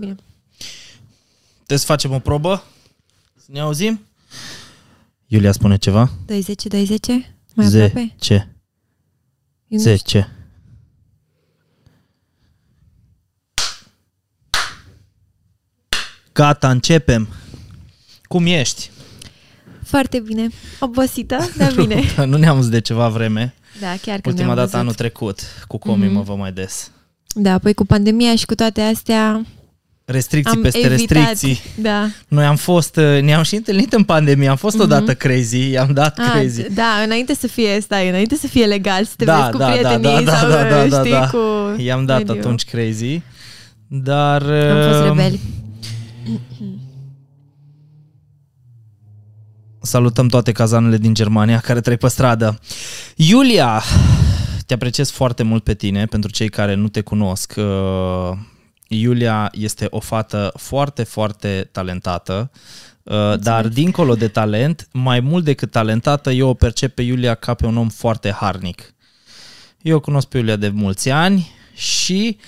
Bine. Trebuie să facem o probă? Să ne auzim? Iulia spune ceva? 20, 20? Mai aproape? 10. Eu nu 10. Gata, începem. Cum ești? știu. Foarte bine. Obosită, dar bine. nu ne-am văzut de ceva vreme. Da, chiar că Ultima ne-am dată văzut. anul trecut. Cu comii Mhm. mă văd mai des. Da, apoi cu pandemia și cu toate astea Restricții am peste evitat. restricții. Da. Noi am fost, uh, ne-am și întâlnit în pandemie, am fost Mhm. odată crazy, i-am dat Ah, crazy. d- da, înainte să fie, stai, înainte să fie legal, să te Da, vezi cu da, da, prietenii da, da, sau, da, da, da, știi, da. cu I-am dat mediul. atunci crazy. Dar... Am fost uh, rebeli. Salutăm toate cazanele din Germania care trec pe stradă. Iulia, te apreciez foarte mult pe tine, pentru cei care nu te cunosc. Uh, Iulia este o fată foarte, foarte talentată, uh, dar dincolo de talent, mai mult decât talentată, eu o percep pe Iulia ca pe un om foarte harnic. Eu o cunosc pe Iulia de mulți ani și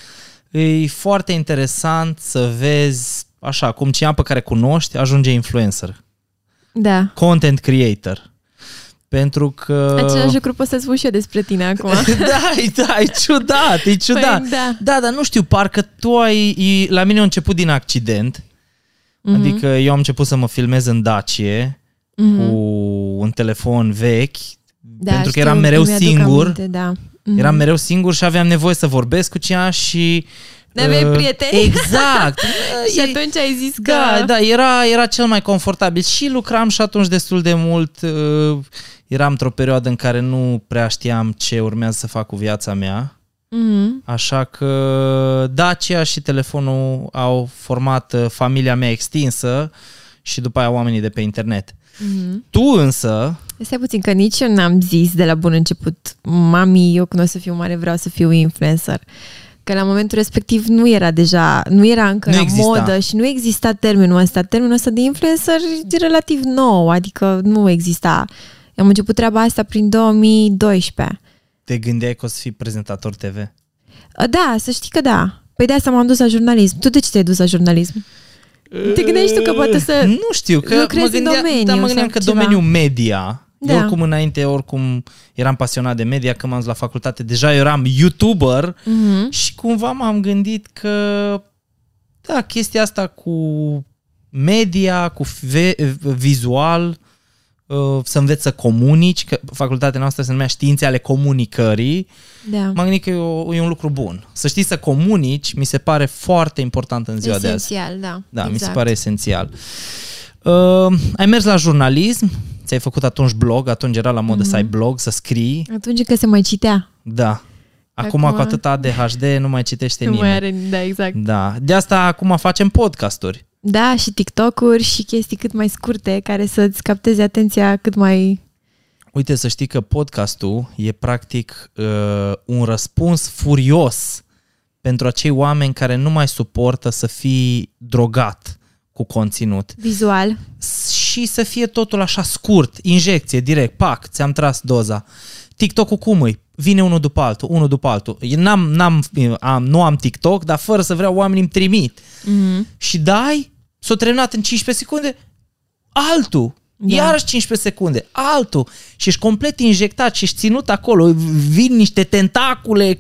e foarte interesant să vezi, așa, cum cineva pe care cunoști ajunge influencer Da. content creator. Pentru că... Același lucru pot să spun și eu despre tine acum. da, e, da, e ciudat, e ciudat. Păi, da. da, dar nu știu, parcă tu ai... e- La mine a început din accident. Mhm. Adică eu am început să mă filmez în Dacie cu un telefon vechi, Da, pentru că știu, eram mereu mi-aduc singur. Aminte, da. Mhm. Eram mereu singur și aveam nevoie să vorbesc cu cineva și... N-aveai uh, prieteni? Exact. Și E- atunci ai zis că... Da, da, era, era cel mai confortabil și lucram și atunci destul de mult. uh, Eram într-o perioadă în care nu prea știam ce urmează să fac cu viața mea. Mhm. Așa că Dacia și telefonul au format uh, familia mea extinsă și după aia oamenii de pe internet. Mhm. Tu însă, Stai puțin, că nici eu n-am zis de la bun început, mami, eu când o să fiu mare vreau să fiu influencer. Că la momentul respectiv nu era deja, nu era încă Nu la exista. modă și nu exista termenul ăsta. Termenul ăsta de influencer e relativ nou, adică nu exista. Am început treaba asta prin 2012. te gândeai că o să fii prezentator TV? Da, să știi că da. Păi de asta m-am dus la jurnalism. Tu de ce te-ai dus la jurnalism? Te gândești tu că poate să Nu știu, că lucrezi mă în gândeam, domeniu da, mă gândeam sau că ceva. domeniul media. Da. Eu oricum înainte, oricum eram pasionat de media, când m-am dus la facultate, deja eram YouTuber Mhm. și cumva m-am gândit că da, chestia asta cu media, cu ve- vizual, uh, să înveți să comunici, că facultatea noastră se numea științe ale comunicării, Da. m-am gândit că e, o, e un lucru bun. Să știi să comunici, mi se pare foarte important în ziua de azi. Esențial, da. Da, exact. mi se pare esențial. Uh, ai mers la jurnalism, ți-ai făcut atunci blog, atunci era la modă mm-hmm. să ai blog, să scrii. Atunci că se mai citea. Da. Acum, Acum- cu atâta ADHD nu mai citește Nu nimeni. mai are, da, exact. Da. De asta acum facem podcasturi. Da, și TikTok-uri și chestii cât mai scurte care să-ți capteze atenția cât mai... Uite, să știi că podcastul e practic uh, un răspuns furios pentru acei oameni care nu mai suportă să fii drogat cu conținut. Vizual. și să fie totul așa scurt, injecție, direct, pac, ți-am tras doza. TikTok-ul cum îi? Vine unul după altul, unul după altul. Eu N-am, n-am, am, nu am TikTok, dar fără să vreau oamenii îmi trimit. Mm-hmm. Și dai, s-o terminat în 15 secunde, altul. Da. Da. Iarăși 15 secunde, altul. Și ești complet injectat și ești ținut acolo. Vin niște tentacule,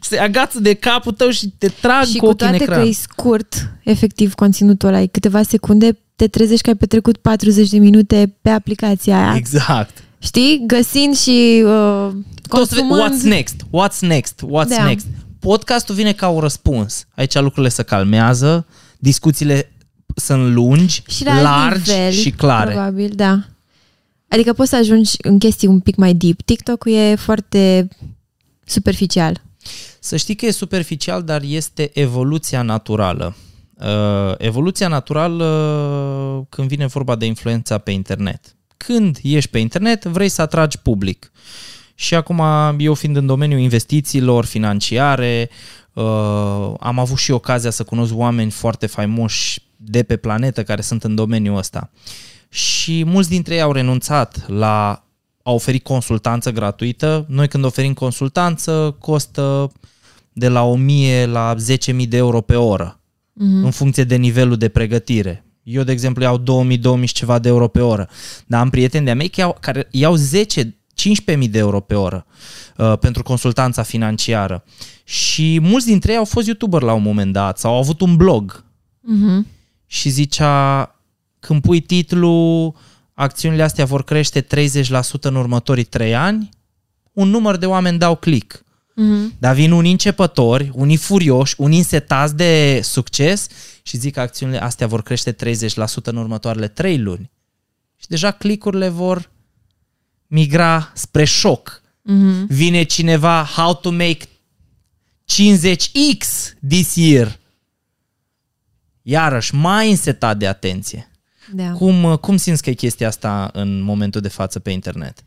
se agață de capul tău și te trag Și cu cu ochii în toate că ecran. e scurt, efectiv, conținutul ăla, e câteva secunde, te trezești că ai petrecut 40 de minute pe aplicația aia. Exact. Știi? Găsind și uh, Tot să vezi, consumând... what's next? What's next? What's Da. next? Podcastul vine ca un răspuns. Aici lucrurile se calmează, discuțiile sunt lungi, și la alt largi nivel, și clare. Probabil, da. Adică poți să ajungi în chestii un pic mai deep. TikTok-ul e foarte superficial. Să știi că e superficial, dar este evoluția naturală. Uh, evoluția naturală uh, când vine vorba de influența pe internet. Când ești pe internet, vrei să atragi public. Și acum, eu fiind în domeniul investițiilor financiare, uh, am avut și ocazia să cunosc oameni foarte faimoși de pe planetă care sunt în domeniul ăsta. Și mulți dintre ei au renunțat la a oferi consultanță gratuită. Noi când oferim consultanță costă de la 1000 la 10.000 de euro pe oră. în funcție de nivelul de pregătire. Eu, de exemplu, iau 2000-2000 și ceva de euro pe oră, dar am prieteni de-a mei care iau, care iau 10 15.000 de euro pe oră uh, pentru consultanța financiară. Și mulți dintre ei au fost youtuber la un moment dat sau au avut un blog. Mhm. Și zicea, când pui titlul, acțiunile astea vor crește 30% în următorii 3 ani, un număr de oameni dau click. Mhm. Dar vin unii începători, unii furioși, unii însetați de succes și zic că acțiunile astea vor crește 30% în următoarele 3 luni. Și deja clicurile vor migra spre șoc. Mhm. Vine cineva, how to make 50x this year. Iarăși, mai însetat de atenție. Da. Cum, cum simți că e chestia asta în momentul de față pe internet?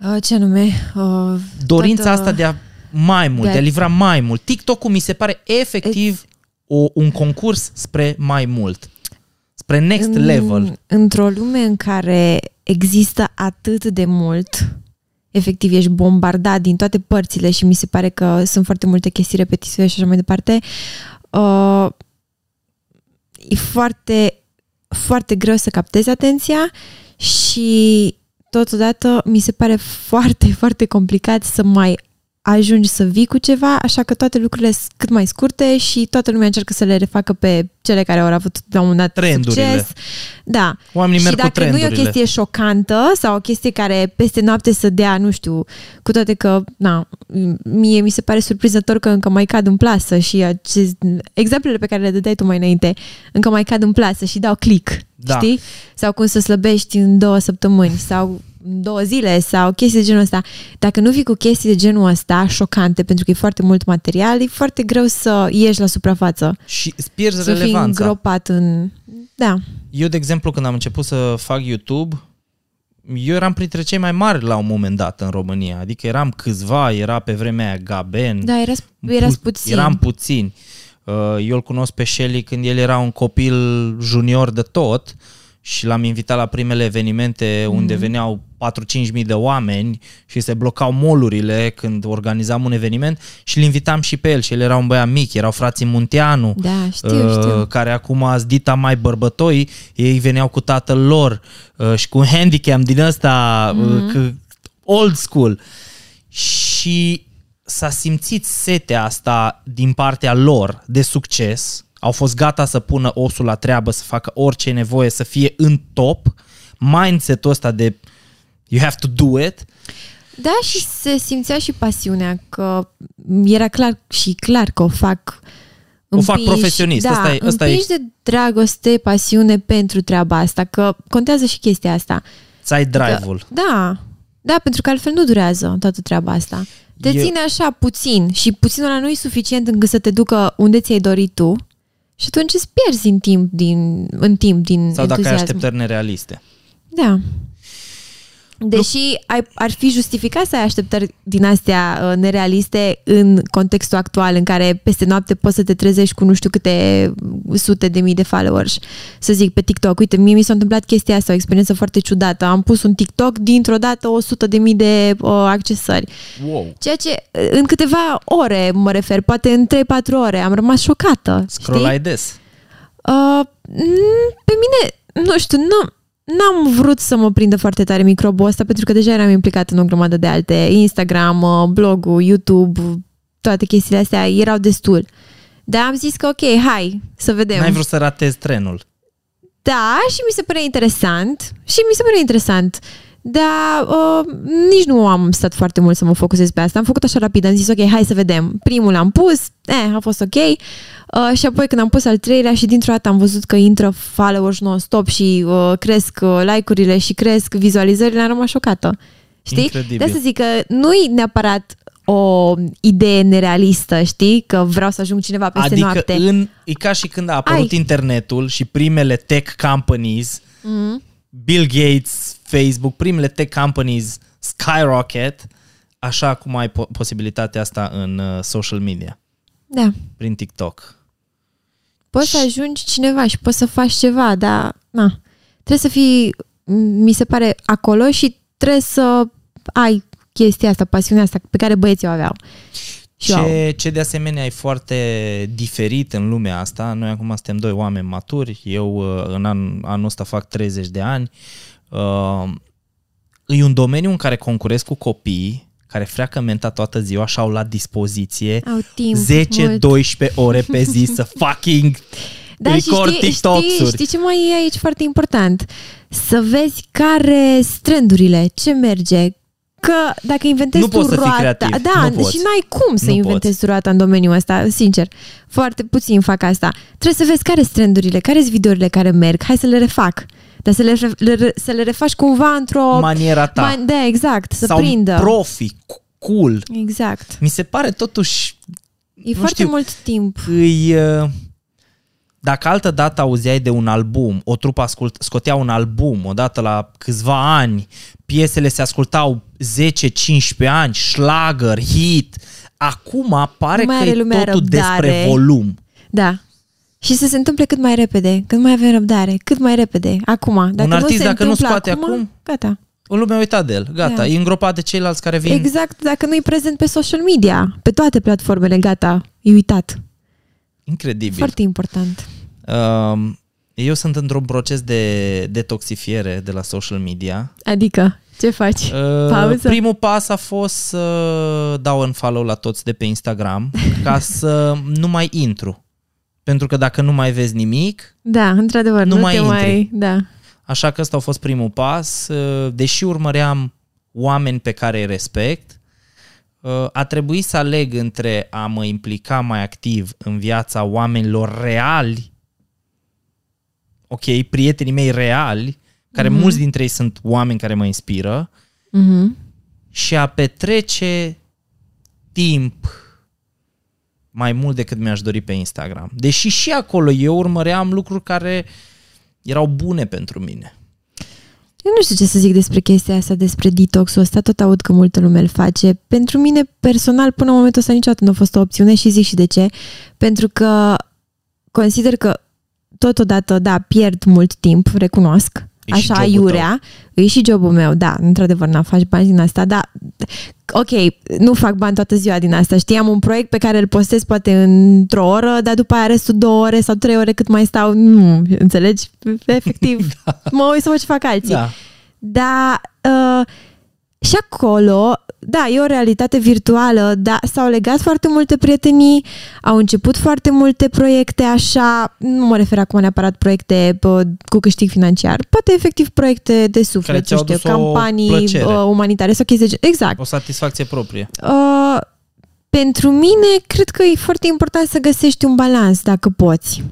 Uh, ce anume? Uh, Dorința toată- asta de a mai mult, de a- de a livra mai mult. TikTok-ul mi se pare efectiv o, un concurs spre mai mult. Spre next în, level. Într-o lume în care există atât de mult, efectiv ești bombardat din toate părțile și mi se pare că sunt foarte multe chestii repetitive și așa mai departe, uh, e foarte, foarte greu să captezi atenția și totodată mi se pare foarte, foarte complicat să mai ajungi să vii cu ceva, așa că toate lucrurile sunt cât mai scurte și toată lumea încearcă să le refacă pe cele care au avut la un moment dat Trendurile. succes. Da. Oamenii și merg cu dacă nu e o trendurile. chestie șocantă sau o chestie care peste noapte să dea, nu știu, cu toate că, na, mie mi se pare surprinzător că încă mai cad în plasă și acest, exemplele pe care le dădeai tu mai înainte, încă mai cad în plasă și dau click, Da. știi? Sau cum să slăbești în două săptămâni sau în două zile sau chestii de genul ăsta. Dacă nu vii cu chestii de genul ăsta, șocante, pentru că e foarte mult material, e foarte greu să ieși la suprafață. Și îți pierzi Să fii relevanța. îngropat în... Da. Eu, de exemplu, când am început să fac YouTube, eu eram printre cei mai mari la un moment dat în România. Adică eram câțiva, era pe vremea aia Gaben. Da, eras, eras pu- puțin. Eram puțini. Uh, Eu îl cunosc pe Shelly când el era un copil junior de tot și l-am invitat la primele evenimente Mhm. unde veneau 4-5 mii de oameni și se blocau molurile când organizam un eveniment și îl invitam și pe el și el era un băiat mic, erau frații Munteanu Da, știu, știu. care acum azi dita mai bărbătoi, ei veneau cu tatăl lor uh, și cu un handicap din ăsta Mhm. mm-hmm. old school. Și s-a simțit setea asta din partea lor de succes. Au fost gata să pună osul la treabă, să facă orice e nevoie, să fie în top. Mindset-ul ăsta de you have to do it. Da, și se simțea și pasiunea, că era clar și clar că o fac O fac profesionist, Da, ăsta e- ăsta e- împinși de dragoste, pasiune pentru treaba asta, că contează și chestia asta. Să ai drive-ul. Da, da, pentru că altfel nu durează toată treaba asta. Te Eu- ține așa puțin și puținul ăla nu e suficient încât să te ducă unde ți-ai dorit tu și atunci îți pierzi în timp din, în timp din Sau dacă ai entuziasm. așteptări nerealiste. Da. Deși ai, ar fi justificat să ai așteptări din astea uh, nerealiste în contextul actual în care peste noapte poți să te trezești cu nu știu câte sute de mii de followers. Să zic pe TikTok, uite, mie mi s-a întâmplat chestia asta, o experiență foarte ciudată. Am pus un TikTok, dintr-o dată 100 de mii de uh, accesări. Wow. Ceea ce uh, în câteva ore mă refer, poate în 3-4 ore, am rămas șocată. știi? Scrollai des. Uh, m, pe mine, nu știu, nu, n-am vrut să mă prindă foarte tare microbul ăsta pentru că deja eram implicat în o grămadă de alte Instagram, uh, blogul, YouTube, toate chestiile astea erau destul. Dar am zis că ok, hai, să vedem. N-ai vrut să ratezi trenul. Da, și mi se părea interesant. Și mi se părea interesant. Dar uh, nici nu am stat foarte mult să mă focusez pe asta. Am făcut așa rapid, am zis ok, hai să vedem. Primul l-am pus, eh, a fost ok. Uh, și apoi când am pus al treilea și dintr-o dată am văzut că intră followers non-stop și uh, cresc uh, like-urile și cresc vizualizările, am rămas șocată. Știi? Incredibil. De asta zic că nu-i neapărat o idee nerealistă, știi? Că vreau să ajung cineva peste adică noapte. în, e ca și când a apărut Ai. internetul și primele tech companies, Mhm. Bill Gates, Facebook, primele tech companies skyrocket, așa cum ai po- posibilitatea asta în uh, social media, Da. prin TikTok. Poți să ajungi cineva și poți să faci ceva, dar na, trebuie să fii, mi se pare, acolo și trebuie să ai chestia asta, pasiunea asta pe care băieții o aveau. Și au. Ce, ce de asemenea e foarte diferit în lumea asta, noi acum suntem doi oameni maturi, eu uh, în an, anul ăsta fac 30 de ani, uh, e un domeniu în care concurez cu copii care freacă menta toată ziua și au la dispoziție Au timp mult. 10-12 ore pe zi să fucking Da, și record știi, TikToks-uri. știi, știi ce mai e aici foarte important? Să vezi care sunt trendurile, ce merge, Că dacă inventezi Nu tu poți să fii roata, creativ, da, nu poți. și n-ai cum să Nu inventezi tu roata în domeniul ăsta, sincer. Foarte puțin fac asta. Trebuie să vezi care sunt trendurile, care sunt videourile care merg, hai să le refac. Dar să le, le, să le refaci cumva într-o... Maniera ta. Man, da, exact, să Sau prindă. profi, cool. Exact. Mi se pare totuși E Nu foarte știu. mult timp. îi, uh, dacă altă dată auzeai de un album, o trupă ascult, scotea un album odată la câțiva ani, piesele se ascultau 10-15 ani, schlager, hit. Acum pare Nu mai că are e lumea totul răbdare. despre volum. Da. Și să se întâmple cât mai repede, cât mai avem răbdare, cât mai repede, acum. Dacă Un artist, nu se dacă nu întâmplă scoate acum, acum, gata. O lume a uitat de el, gata, Da. e îngropat de ceilalți care vin. Exact, dacă nu e prezent pe social media, pe toate platformele, gata, e uitat. Incredibil. Foarte important. Um, eu sunt într-un proces de detoxifiere de la social media. Adică, ce faci? Uh, Pauză? Primul pas a fost să dau un follow la toți de pe Instagram ca să nu mai intru. Pentru că dacă nu mai vezi nimic, Da, într-adevăr, Nu nu, mai te intri. mai... Da. așa că ăsta a fost primul pas. Uh, Deși urmăream oameni pe care îi respect, uh, a trebuit să aleg între a mă implica mai activ în viața oamenilor reali, ok, prietenii mei reali, care Mhm. mulți dintre ei sunt oameni care mă inspiră, Mhm. și a petrece timp mai mult decât mi-aș dori pe Instagram. Deși și acolo eu urmăream lucruri care erau bune pentru mine. Eu nu știu ce să zic despre chestia asta, despre detox-ul ăsta, tot aud că multă lume îl face. Pentru mine, personal, până în momentul ăsta niciodată nu a fost o opțiune și zic și de ce. Pentru că consider că totodată, da, pierd mult timp, recunosc, E și așa, jobul iurea, e și jobul meu, da, într-adevăr, n-am faci bani din asta, dar ok, nu fac bani toată ziua din asta, știi, am un proiect pe care îl postez poate într-o oră, dar după aia restul două ore sau trei ore cât mai stau, nu, înțelegi? Efectiv, mă uit să văd ce fac alții. Da. Dar uh, și acolo, da, e o realitate virtuală, dar s-au legat foarte multe prietenii, au început foarte multe proiecte așa, nu mă refer acum neapărat proiecte bă, cu câștig financiar, poate efectiv proiecte de suflet, Care nu ți-au știu, adus o campanii plăcere. uh, umanitare sau chestii de gen- Exact. O satisfacție proprie. Uh, pentru mine, cred că e foarte important să găsești un balans, dacă poți.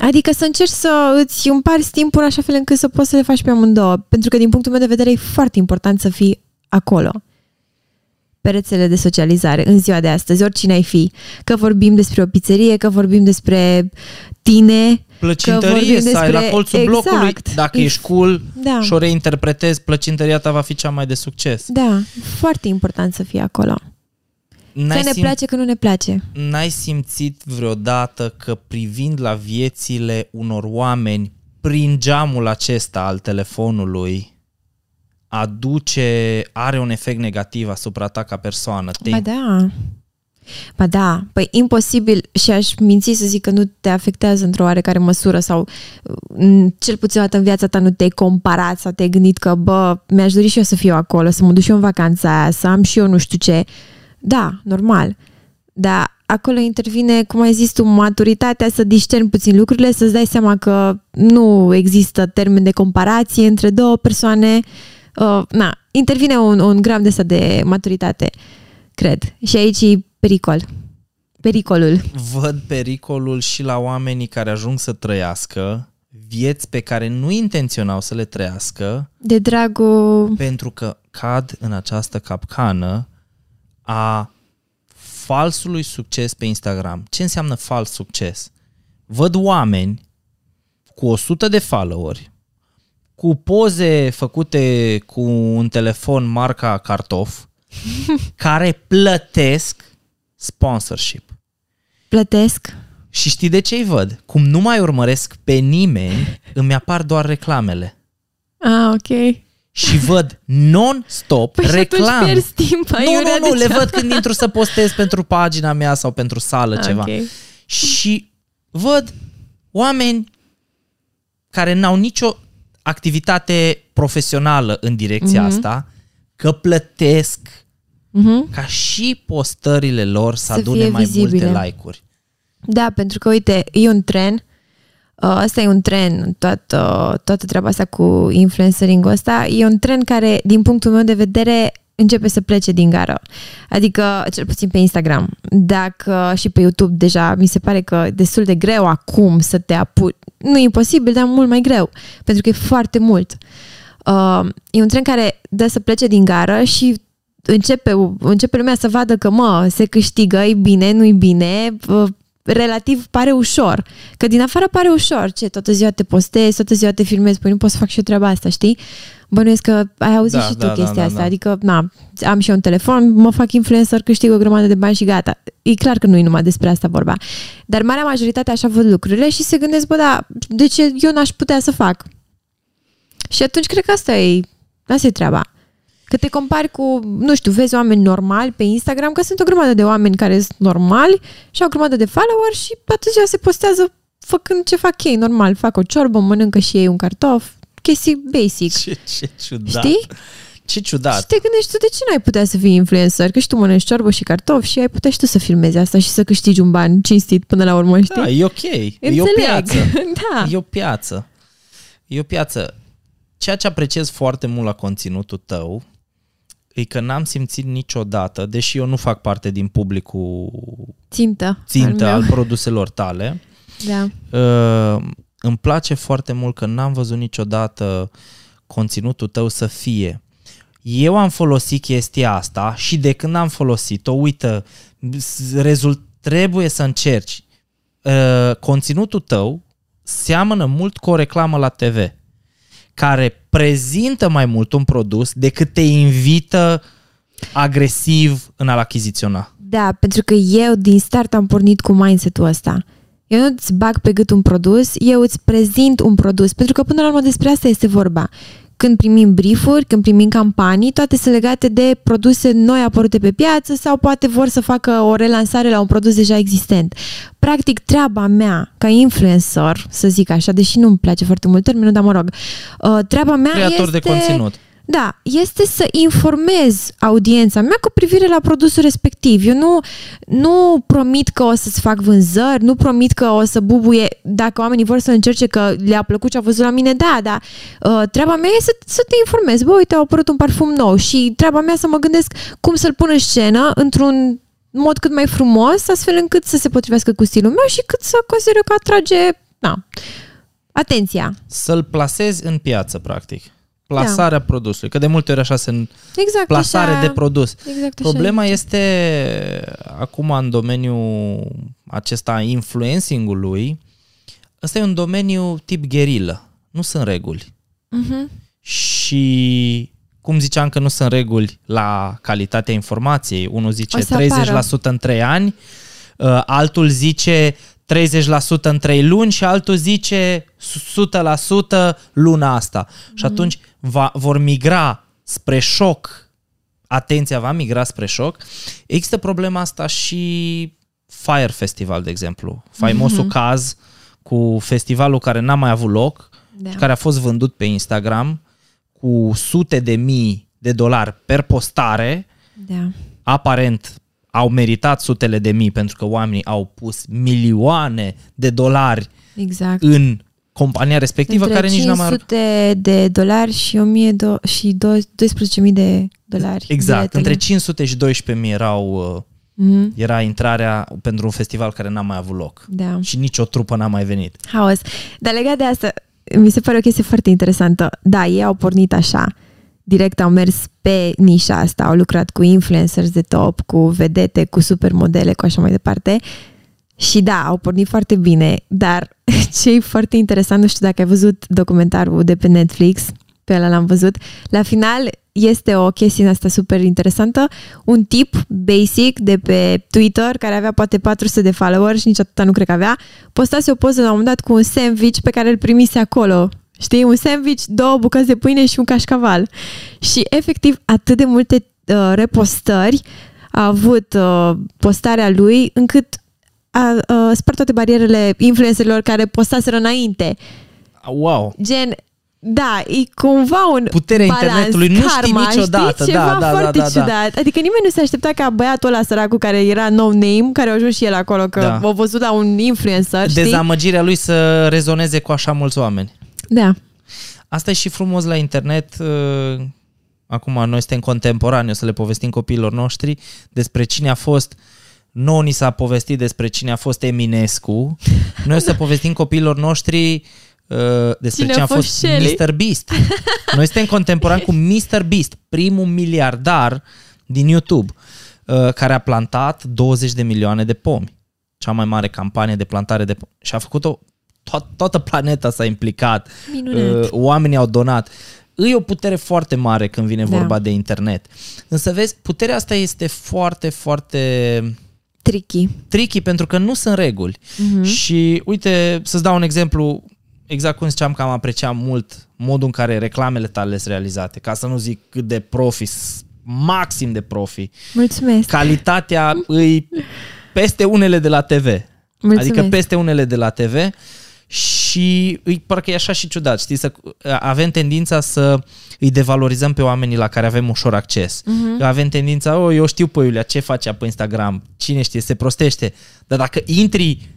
Adică să încerci să îți împarți timpul așa fel încât să poți să le faci pe amândouă. Pentru că din punctul meu de vedere e foarte important să fii acolo. Pe rețele de socializare, în ziua de astăzi, oricine ai fi. Că vorbim despre o pizzerie, că vorbim despre tine. Plăcintărie vorbim să ai la despre- colțul exact. blocului. Dacă E- ești cool Da. și o reinterpretezi, plăcintăria ta va fi cea mai de succes. Da, foarte important să fii acolo. N-ai, Că ne sim- place, că nu ne place. n-ai simțit vreodată că privind la viețile unor oameni prin geamul acesta al telefonului aduce, are un efect negativ asupra ta ca persoană. Te Ba da. Ba da, păi imposibil și aș minți să zic că nu te afectează într-o oarecare măsură sau m, cel puțin o dată în viața ta nu te-ai comparat sau te-ai gândit că bă, mi-aș dori și eu să fiu acolo, să mă duc și eu în vacanța aia, să am și eu nu știu ce. Da, normal. Dar acolo intervine, cum ai zis tu, maturitatea să discerni puțin lucrurile, să-ți dai seama că nu există termen de comparație între două persoane. Uh, na, intervine un, un gram de ăsta de maturitate, cred. Și aici e pericol. Pericolul. văd pericolul și la oamenii care ajung să trăiască vieți pe care nu intenționau să le trăiască De dragul... pentru că cad în această capcană a falsului succes pe Instagram. Ce înseamnă fals succes? Văd oameni cu 100 de followeri, cu poze făcute cu un telefon marca cartof, care plătesc sponsorship. Plătesc. Și știi de ce îi văd? Cum nu mai urmăresc pe nimeni, îmi apar doar reclamele. Ah, ok. și văd non-stop Păi și reclame. atunci pierzi timp, nu, aiurea, nu, nu, de le ce? văd când intru să postez pentru pagina mea sau pentru sală ceva. Ok. Și văd oameni care n-au nicio activitate profesională în direcția Mhm. asta, că plătesc Mhm. ca și postările lor să, Să adune fie mai vizibile. multe like-uri. Da, pentru că, uite, e un tren, uh, ăsta e un tren, toată, toată treaba asta cu influencering ăsta, e un tren care, din punctul meu de vedere, începe să plece din gară. Adică, cel puțin pe Instagram. Dacă și pe YouTube deja mi se pare că e destul de greu acum să te apuci. Nu e imposibil, dar mult mai greu. Pentru că e foarte mult. Uh, e un tren care dă să plece din gară și începe, începe lumea să vadă că, mă, se câștigă, e bine, nu-i bine, uh, relativ pare ușor. Că din afară pare ușor. Ce, toată ziua te postezi, toată ziua te filmezi, păi nu pot să fac și eu treaba asta, știi? Bănuiesc că ai auzit Da, și tu da, chestia da, da, asta. da. Adică, na, am și eu un telefon, mă fac influencer, câștig o grămadă de bani și gata. E clar că nu e numai despre asta vorba. Dar marea majoritate așa văd lucrurile și se gândesc, bă, da, de ce eu n-aș putea să fac? Și atunci cred că asta e, asta e treaba. Că te compari cu, nu știu, vezi oameni normali pe Instagram, că sunt o grămadă de oameni care sunt normali și au o grămadă de follower și toată ziua se postează făcând ce fac ei, normal. Fac o ciorbă, mănâncă și ei un cartof, chestii basic. Ce, ce ciudat. Știi? Ce Și ciudat. te gândești tu, de ce n-ai putea să fii influencer? Că și tu mănânci ciorbă și cartofi și ai putea și tu să filmezi asta și să câștigi un ban cinstit până la urmă, știi? Da, e ok. E o Înțeleg. piață. da. E o piață. E o piață. Ceea ce apreciez foarte mult la conținutul tău e că n-am simțit niciodată, deși eu nu fac parte din publicul Țintă. țintă al al meu. produselor tale, Da. uh, îmi place foarte mult că n-am văzut niciodată conținutul tău să fie. Eu am folosit chestia asta și de când am folosit-o, uită, s- rezult, trebuie să încerci. Uh, conținutul tău seamănă mult cu o reclamă la TV care prezintă mai mult un produs decât te invită agresiv în a-l achiziționa. Da, pentru că eu din start am pornit cu mindset-ul ăsta. Eu nu îți bag pe gât un produs, eu îți prezint un produs, pentru că până la urmă despre asta este vorba. Când primim briefuri, când primim campanii, toate sunt legate de produse noi apărute pe piață sau poate vor să facă o relansare la un produs deja existent. Practic, treaba mea ca influencer, să zic așa, deși nu-mi place foarte mult termenul, dar mă rog, uh, treaba mea Creator este... de conținut. Da, este să informez audiența mea cu privire la produsul respectiv. Eu nu, nu promit că o să-ți fac vânzări, nu promit că o să bubuie dacă oamenii vor să încerce că le-a plăcut ce a văzut la mine, da, dar uh, treaba mea e să, să te informez. Bă, uite, a apărut un parfum nou și treaba mea să mă gândesc cum să-l pun în scenă într-un mod cât mai frumos, astfel încât să se potrivească cu stilul meu și cât să consider eu că atrage, na, atenția. Să-l plasezi în piață, practic. Plasarea da. produsului. Că de multe ori așa se Exact plasare așa. de produs. Exact așa. Problema este acum în domeniul acesta a influencing-ului, ăsta e un domeniu tip gherilă. Nu sunt reguli. Mhm. Și cum ziceam că nu sunt reguli la calitatea informației, unul zice O să 30% apară. în 3 ani, uh, altul zice 30% în 3 luni și altul zice 100% luna asta. Mhm. Și atunci va, vor migra spre șoc, atenția va migra spre șoc. Există problema asta și Fire Festival, de exemplu. Faimosul Mhm. caz cu festivalul care n-a mai avut loc, Da. și care a fost vândut pe Instagram cu sute de mii de dolari per postare, Da. aparent au meritat sutele de mii pentru că oamenii au pus milioane de dolari Exact. în compania respectivă Între care nici n-a mai 500 de dolari și 1000 do- și do- 12.000 de dolari. Exact, biletele. între 500 și 12.000 erau, uh, Mhm, era intrarea pentru un festival care n-a mai avut loc. Da. Și nicio trupă n-a mai venit. Haos. Dar legat de asta, mi se pare o chestie foarte interesantă. Da, ei au pornit așa. Direct au mers pe nișa asta, au lucrat cu influencers de top, cu vedete, cu supermodele, cu așa mai departe. Și da, au pornit foarte bine, dar ce e foarte interesant, nu știu dacă ai văzut documentarul de pe Netflix, pe ăla l-am văzut, la final este o chestie asta super interesantă, un tip basic de pe Twitter, care avea poate 400 de followers, nici atâta nu cred că avea, postase o poză la un moment dat cu un sandwich pe care îl primise acolo Știi, un sandwich, două bucăți de pâine și un cașcaval. Și efectiv atât de multe uh, repostări a avut uh, postarea lui încât a uh, spart toate barierele influencerilor care postaseră înainte. Wow! Gen, da, e cumva un Puterea balans, internetului, nu știi karma, niciodată. Știi? Da, Ceva da, da, foarte da, da. ciudat. Adică nimeni nu se aștepta ca băiatul ăla săracul care era no-name, care a ajuns și el acolo, că Da. da. a văzut la un influencer, știi? Dezamăgirea lui să rezoneze cu așa mulți oameni. Da. Asta e și frumos la internet. uh, Acum noi suntem contemporani, o să le povestim copiilor noștri despre cine a fost nu ni s-a povestit despre cine a fost Eminescu. Noi o să povestim copiilor noștri uh, despre Cine cine a a fost fost Shelley. Mr. Beast. Noi suntem contemporani cu Mr. Beast, primul miliardar din YouTube, uh, care a plantat 20 de milioane de pomi. Cea mai mare campanie de plantare de pomi. Și a făcut-o, to- toată planeta s-a implicat. Minunat. Uh, oamenii au donat. E o putere foarte mare când vine Da. vorba de internet. Însă vezi, puterea asta este foarte, foarte Tricky. tricky pentru că nu sunt reguli. Mhm. Și uite, să-ți dau un exemplu, exact cum ziceam că am apreciat mult modul în care reclamele tale sunt realizate, ca să nu zic cât de profi, s- maxim de profi. Mulțumesc. Calitatea îi peste unele de la TV. Mulțumesc. Adică peste unele de la TV și îi, parcă e așa și ciudat, știi, să avem tendința să îi devalorizăm pe oamenii la care avem ușor acces. Mhm. Uh-huh. Avem tendința, oh, eu știu pe Iulia ce face ea pe Instagram, cine știe, se prostește. Dar dacă intri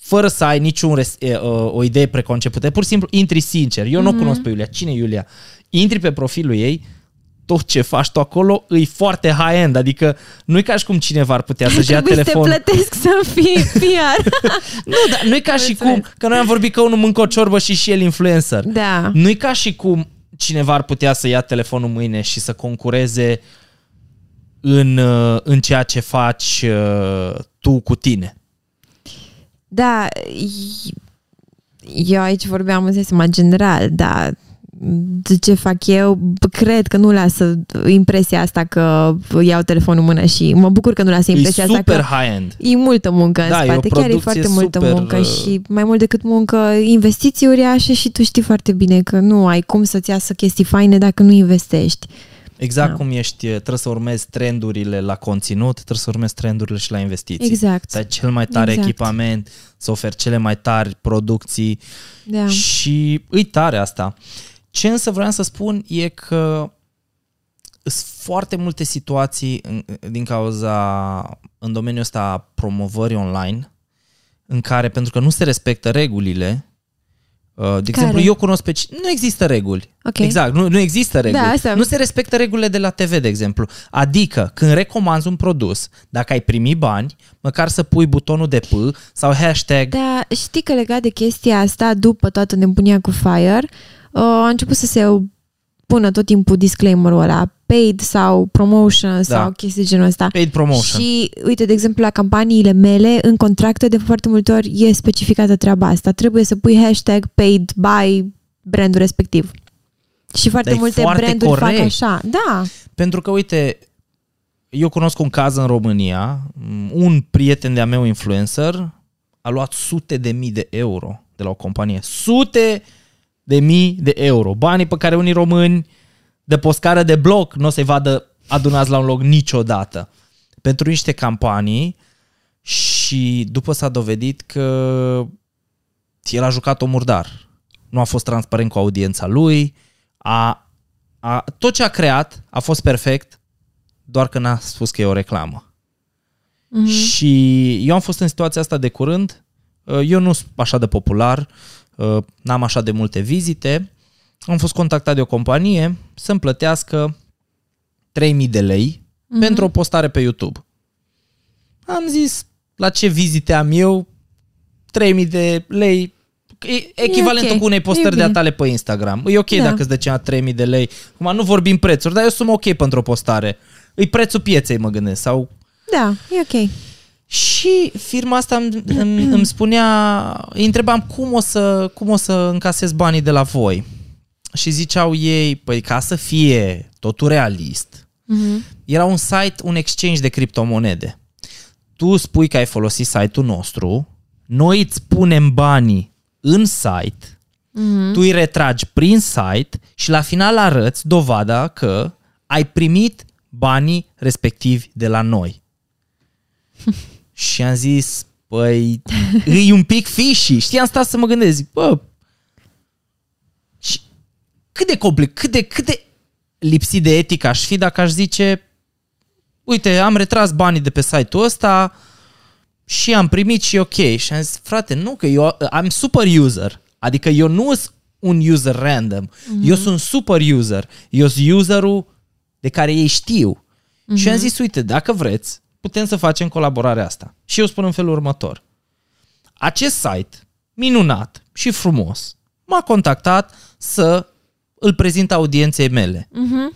fără să ai niciun res, e, o, o idee preconcepută, pur și simplu intri sincer. Eu nu Mhm. o cunosc pe Iulia. Cine e Iulia? Intri pe profilul ei, tot ce faci tu acolo e foarte high-end, adică nu e ca și cum cineva ar putea să-și ia Trebuie să te telefonul. plătesc să fii PR. Nu, dar nu e ca și cum, Mulțumesc. că noi am vorbit că unul mâncă o ciorbă și și el influencer. da. Nu e ca și cum cineva ar putea să ia telefonul mâine și să concureze în, uh, în ceea ce faci uh, tu cu tine. Da, eu aici vorbeam în sensul mai general, dar de ce fac eu, cred că nu lasă impresia asta că iau telefonul în mână și mă bucur că nu lasă E impresia asta super că high-end. e multă muncă în Da, e o spate, chiar e producție foarte multă super, muncă uh, și mai mult decât muncă, investiții uriașe și tu știi foarte bine că nu ai cum să-ți iasă chestii faine dacă nu investești. Exact Da. cum ești, trebuie să urmezi trendurile la conținut, trebuie să urmezi trendurile și la investiții. Exact. Să ai cel mai tare Exact. echipament, să oferi cele mai tari producții Da. și îi tare asta. Ce însă vreau să spun e că sunt foarte multe situații în, din cauza în domeniul ăsta a promovării online în care, pentru că nu se respectă regulile, uh, de exemplu, eu cunosc pe... ci- Nu există reguli. Ok. Exact, nu, nu există reguli. Da, asta. Nu se respectă regulile de la TV, de exemplu. Adică, când recomanzi un produs, dacă ai primi bani, măcar să pui butonul de P sau hashtag Da, știi că legat de chestia asta, după toată nebunia cu Fire, uh, a început să se pună tot timpul disclaimer-ul ăla, paid sau promotion Da. sau chestii de genul ăsta. paid promotion. Și, uite, de exemplu, la campaniile mele, în contracte, de foarte multe ori, e specificată treaba asta. Trebuie să pui hashtag paid by brandul respectiv. Și foarte Dar e multe foarte branduri corect. fac așa. Da, Pentru că, uite, eu cunosc un caz în România, un prieten de-a meu influencer a luat sute de mii de euro de la o companie. Sute de mii de euro. Banii pe care unii români de pe o scară de bloc nu o să-i vadă adunați la un loc niciodată. Pentru niște campanii și după s-a dovedit că el a jucat-o murdar. Nu a fost transparent cu audiența lui, a, a, tot ce a creat a fost perfect, doar că n-a spus că e o reclamă. Mhm. Și eu am fost în situația asta de curând, Uh, eu nu sunt așa de popular, uh, n-am așa de multe vizite, am fost contactat de o companie să-mi plătească 3000 de lei Mhm. pentru o postare pe YouTube. Am zis, la ce vizite am eu, 3000 de lei, e echivalentul ok, cu unei e postări de a bine. tale pe Instagram. E ok Da. dacă îți dă cineva 3000 de lei. Acum nu vorbim prețuri, dar eu sunt ok pentru o postare. E prețul pieței, mă gândesc. Sau... da, e ok. Și firma asta îmi, îmi, îmi spunea, îi întrebam cum o, să, cum o să încasez banii de la voi. Și ziceau ei, păi ca să fie totul realist, Mhm. era un site, un exchange de criptomonede. Tu spui că ai folosit site-ul nostru, noi îți punem banii în site Mhm. tu îi retragi prin site și la final arăți dovada că ai primit banii respectivi de la noi. și am zis, păi, e un pic fishy. Știi, am stat să mă gândesc, zic, bă, și cât de complicat, cât de, cât de lipsit de etică aș fi dacă aș zice, uite, am retras banii de pe site-ul ăsta și am primit și ok. Și am zis, frate, nu, că eu am super user. Adică eu nu sunt un user random. Mm-hmm. Eu sunt super user. Eu sunt userul de care ei știu. Mm-hmm. Și am zis, uite, dacă vreți, putem să facem colaborarea asta. Și eu spun în felul următor. Acest site, minunat și frumos, m-a contactat să îl prezint audienței mele. Mhm.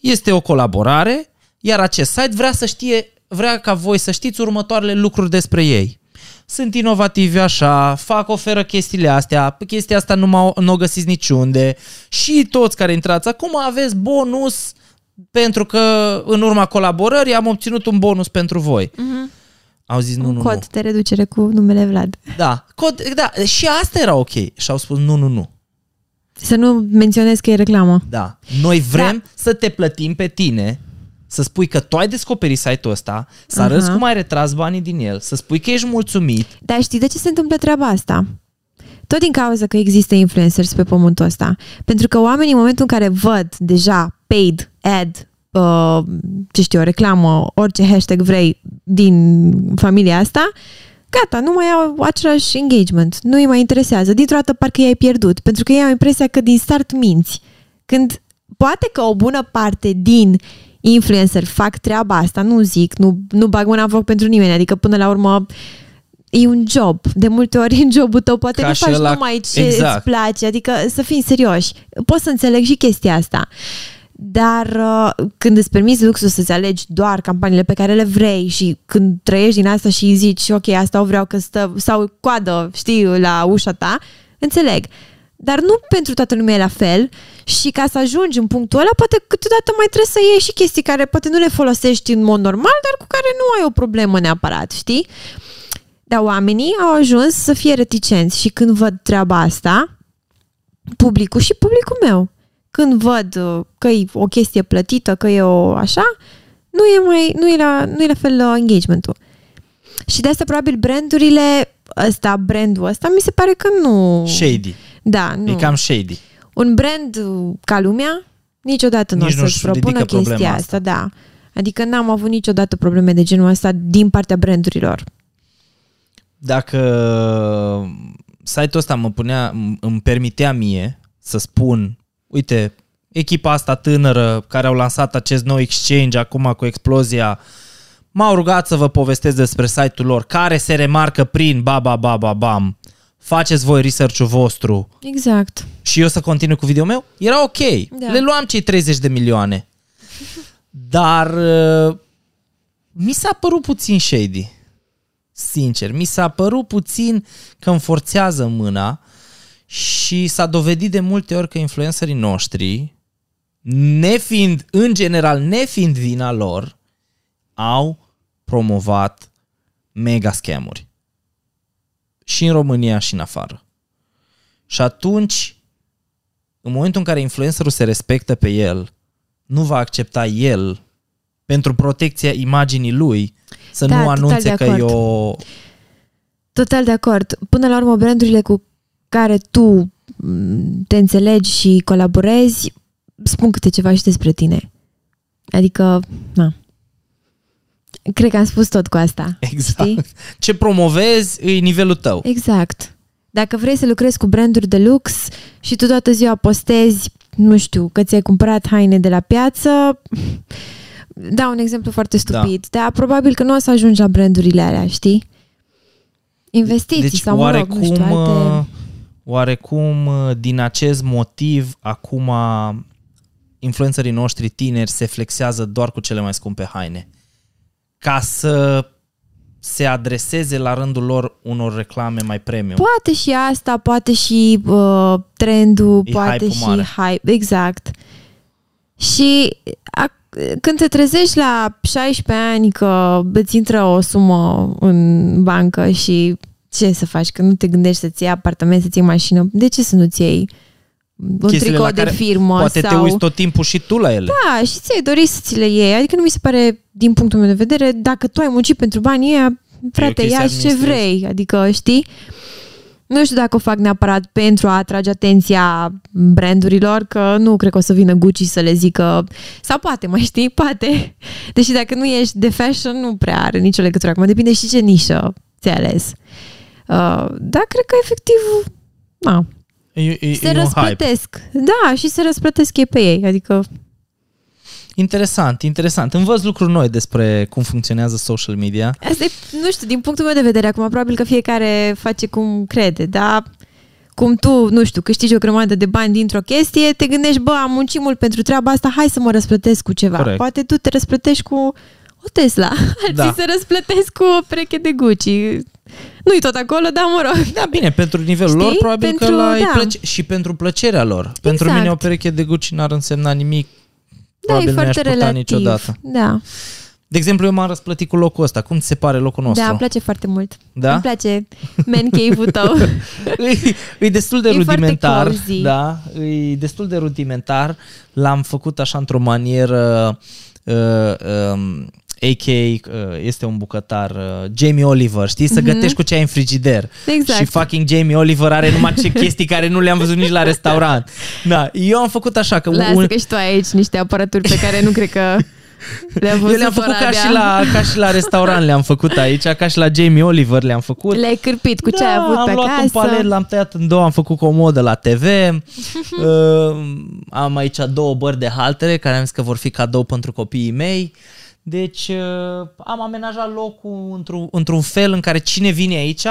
Este o colaborare, iar acest site vrea să știe, vrea ca voi să știți următoarele lucruri despre ei. Sunt inovativi așa, fac, oferă chestiile astea, chestia asta nu, m-au, nu o găsiți niciunde și toți care intrați acum aveți bonus pentru că în urma colaborării am obținut un bonus pentru voi. Mhm. Au zis nu, Un nu, cod nu. de reducere cu numele Vlad. Da, cod, da, și asta era ok. Și au spus nu, nu, nu. Să nu menționez că e reclamă. Da. Noi vrem da. să te plătim pe tine, să spui că tu ai descoperit site-ul ăsta, să arăți Aha. cum ai retras banii din el, să spui că ești mulțumit. Dar știi de ce se întâmplă treaba asta? Tot din cauza că există influencers pe pământul ăsta. Pentru că oamenii în momentul în care văd deja paid, ad, uh, ce știu, reclamă, orice hashtag vrei din familia asta, gata, nu mai au același engagement, nu îi mai interesează. Dintr-o dată parcă i-ai pierdut, pentru că ei au impresia că din start minți. Când poate că o bună parte din influencer fac treaba asta, nu zic, nu, nu bag mâna în foc pentru nimeni, adică până la urmă e un job. De multe ori în jobul tău poate Ca nu și faci ăla- numai ce exact. îți place, adică să fim serioși. Pot să înțeleg și chestia asta. Dar uh, când îți permiți luxul să-ți alegi doar campaniile pe care le vrei și când trăiești din asta și zici, ok, asta o vreau că stă, sau coadă, știi, la ușa ta, înțeleg. Dar nu pentru toată lumea e la fel și ca să ajungi în punctul ăla, poate câteodată mai trebuie să iei și chestii care poate nu le folosești în mod normal, dar cu care nu ai o problemă neapărat, știi? Dar oamenii au ajuns să fie reticenți și când văd treaba asta, publicul și publicul meu, când văd uh, că e o chestie plătită, că e o așa, nu e, mai, nu e, la, nu e la fel uh, engagementul. Și de asta probabil brandurile ăsta, brandul ăsta, mi se pare că nu... Shady. Da, nu. E cam shady. Un brand uh, ca lumea niciodată nu o Nici să-și nu-și propună ridică problema chestia asta. asta, da. Adică n-am avut niciodată probleme de genul ăsta din partea brandurilor. Dacă site-ul ăsta mă punea, îmi permitea mie să spun, uite, echipa asta tânără care au lansat acest nou exchange acum cu explozia, m-au rugat să vă povestesc despre site-ul lor, care se remarcă prin ba ba ba ba bam. Faceți voi research-ul vostru Exact. și eu să continui cu video meu, era ok. Da. Le luam cei 30 de milioane. Dar uh, mi s-a părut puțin shady. Sincer, mi s-a părut puțin că îmi forțează mâna și s-a dovedit de multe ori că influencerii noștri, nefiind, în general, nefiind vina lor, au promovat mega scamuri. Și în România și în afară. Și atunci, în momentul în care influencerul se respectă pe el, nu va accepta el pentru protecția imaginii lui să Da, nu total anunțe de că e acord. o... Total de acord. Până la urmă, brandurile cu care tu m, te înțelegi și colaborezi spun câte ceva și despre tine. Adică, na. Cred că am spus tot cu asta. Exact. Știi? Ce promovezi e nivelul tău. Exact. Dacă vrei să lucrezi cu branduri de lux și tu toată ziua postezi, nu știu, că ți-ai cumpărat haine de la piață, da, un exemplu foarte stupid, da. dar probabil că nu o să ajungi la brandurile alea, știi? Investiții Deci sau, mă rog, nu știu, oarecum, uh, alte... oarecum uh, din acest motiv acum influencerii noștri tineri se flexează doar cu cele mai scumpe haine. Ca să se adreseze la rândul lor unor reclame mai premium. Poate și asta, poate și uh, trendul, E poate hype-ul și mare. hype, exact. Și a, când te trezești la 16 ani că îți intră o sumă în bancă și ce să faci? Că nu te gândești să-ți iei apartament, să-ți iei mașină. De ce să nu-ți iei un Chestiile tricou la de care firmă Poate sau... te uiți tot timpul și tu la ele. Da, și ți-ai dorit să ți le iei. Adică nu mi se pare, din punctul meu de vedere, dacă tu ai muncit pentru banii ăia, frate, chestie ia ce administrativă. vrei. Adică, știi? Nu știu dacă o fac neapărat pentru a atrage atenția brandurilor, că nu cred că o să vină Gucci să le zică, sau poate, mai știi, poate. Deși dacă nu ești de fashion, nu prea are nicio legătură. Acum depinde și ce nișă ți-ai ales. Uh, dar cred că efectiv, na, E, e, se e un hype. răsplătesc. Da, și se răsplătesc ei pe ei. Adică Interesant, interesant. Învăț lucruri noi despre cum funcționează social media. Asta e, nu știu, din punctul meu de vedere, acum probabil că fiecare face cum crede, dar cum tu, nu știu, câștigi o grămadă de bani dintr-o chestie, te gândești, bă, am muncit mult pentru treaba asta, hai să mă răsplătesc cu ceva. Corect. Poate tu te răsplătești cu o Tesla, alții Da. se răsplătesc cu o pereche de Gucci. Nu-i tot acolo, dar mă rog. Da, bine, pentru nivelul Știi? lor, probabil că Pentru- la da. plăce- și pentru plăcerea lor. Pentru Exact. mine o pereche de Gucci n-ar însemna nimic. Da, e Probabil nu i-aș foarte purta relativ. niciodată. Da, De exemplu, eu m-am răsplătit cu locul ăsta. Cum ți se pare locul nostru? da, îmi place foarte mult. Da? Îmi place man cave-ul tău. e, e destul de E foarte rudimentar. cozy. Da, e destul de rudimentar. L-am făcut așa într-o manieră uh, um, AK uh, este un bucătar uh, Jamie Oliver, știi? Să gătești cu ce ai în frigider. Mhm. Exact. Și fucking Jamie Oliver are numai ce chestii care nu le-am văzut nici la restaurant. Da, eu am făcut așa că Lasă un, că și tu ai aici niște apărături pe care nu cred că le-am eu văzut le-am făcut ca Oradea. și, la, ca și la restaurant le-am făcut aici, ca și la Jamie Oliver le-am făcut. Le-ai cârpit cu ce ai avut Da, am pe luat acasă. un palet, l-am tăiat în două, am făcut comodă la TV. uh, am aici două bări de haltere care am zis că vor fi cadou pentru copiii mei. Deci uh, am amenajat locul într-un, într-un fel în care cine vine aici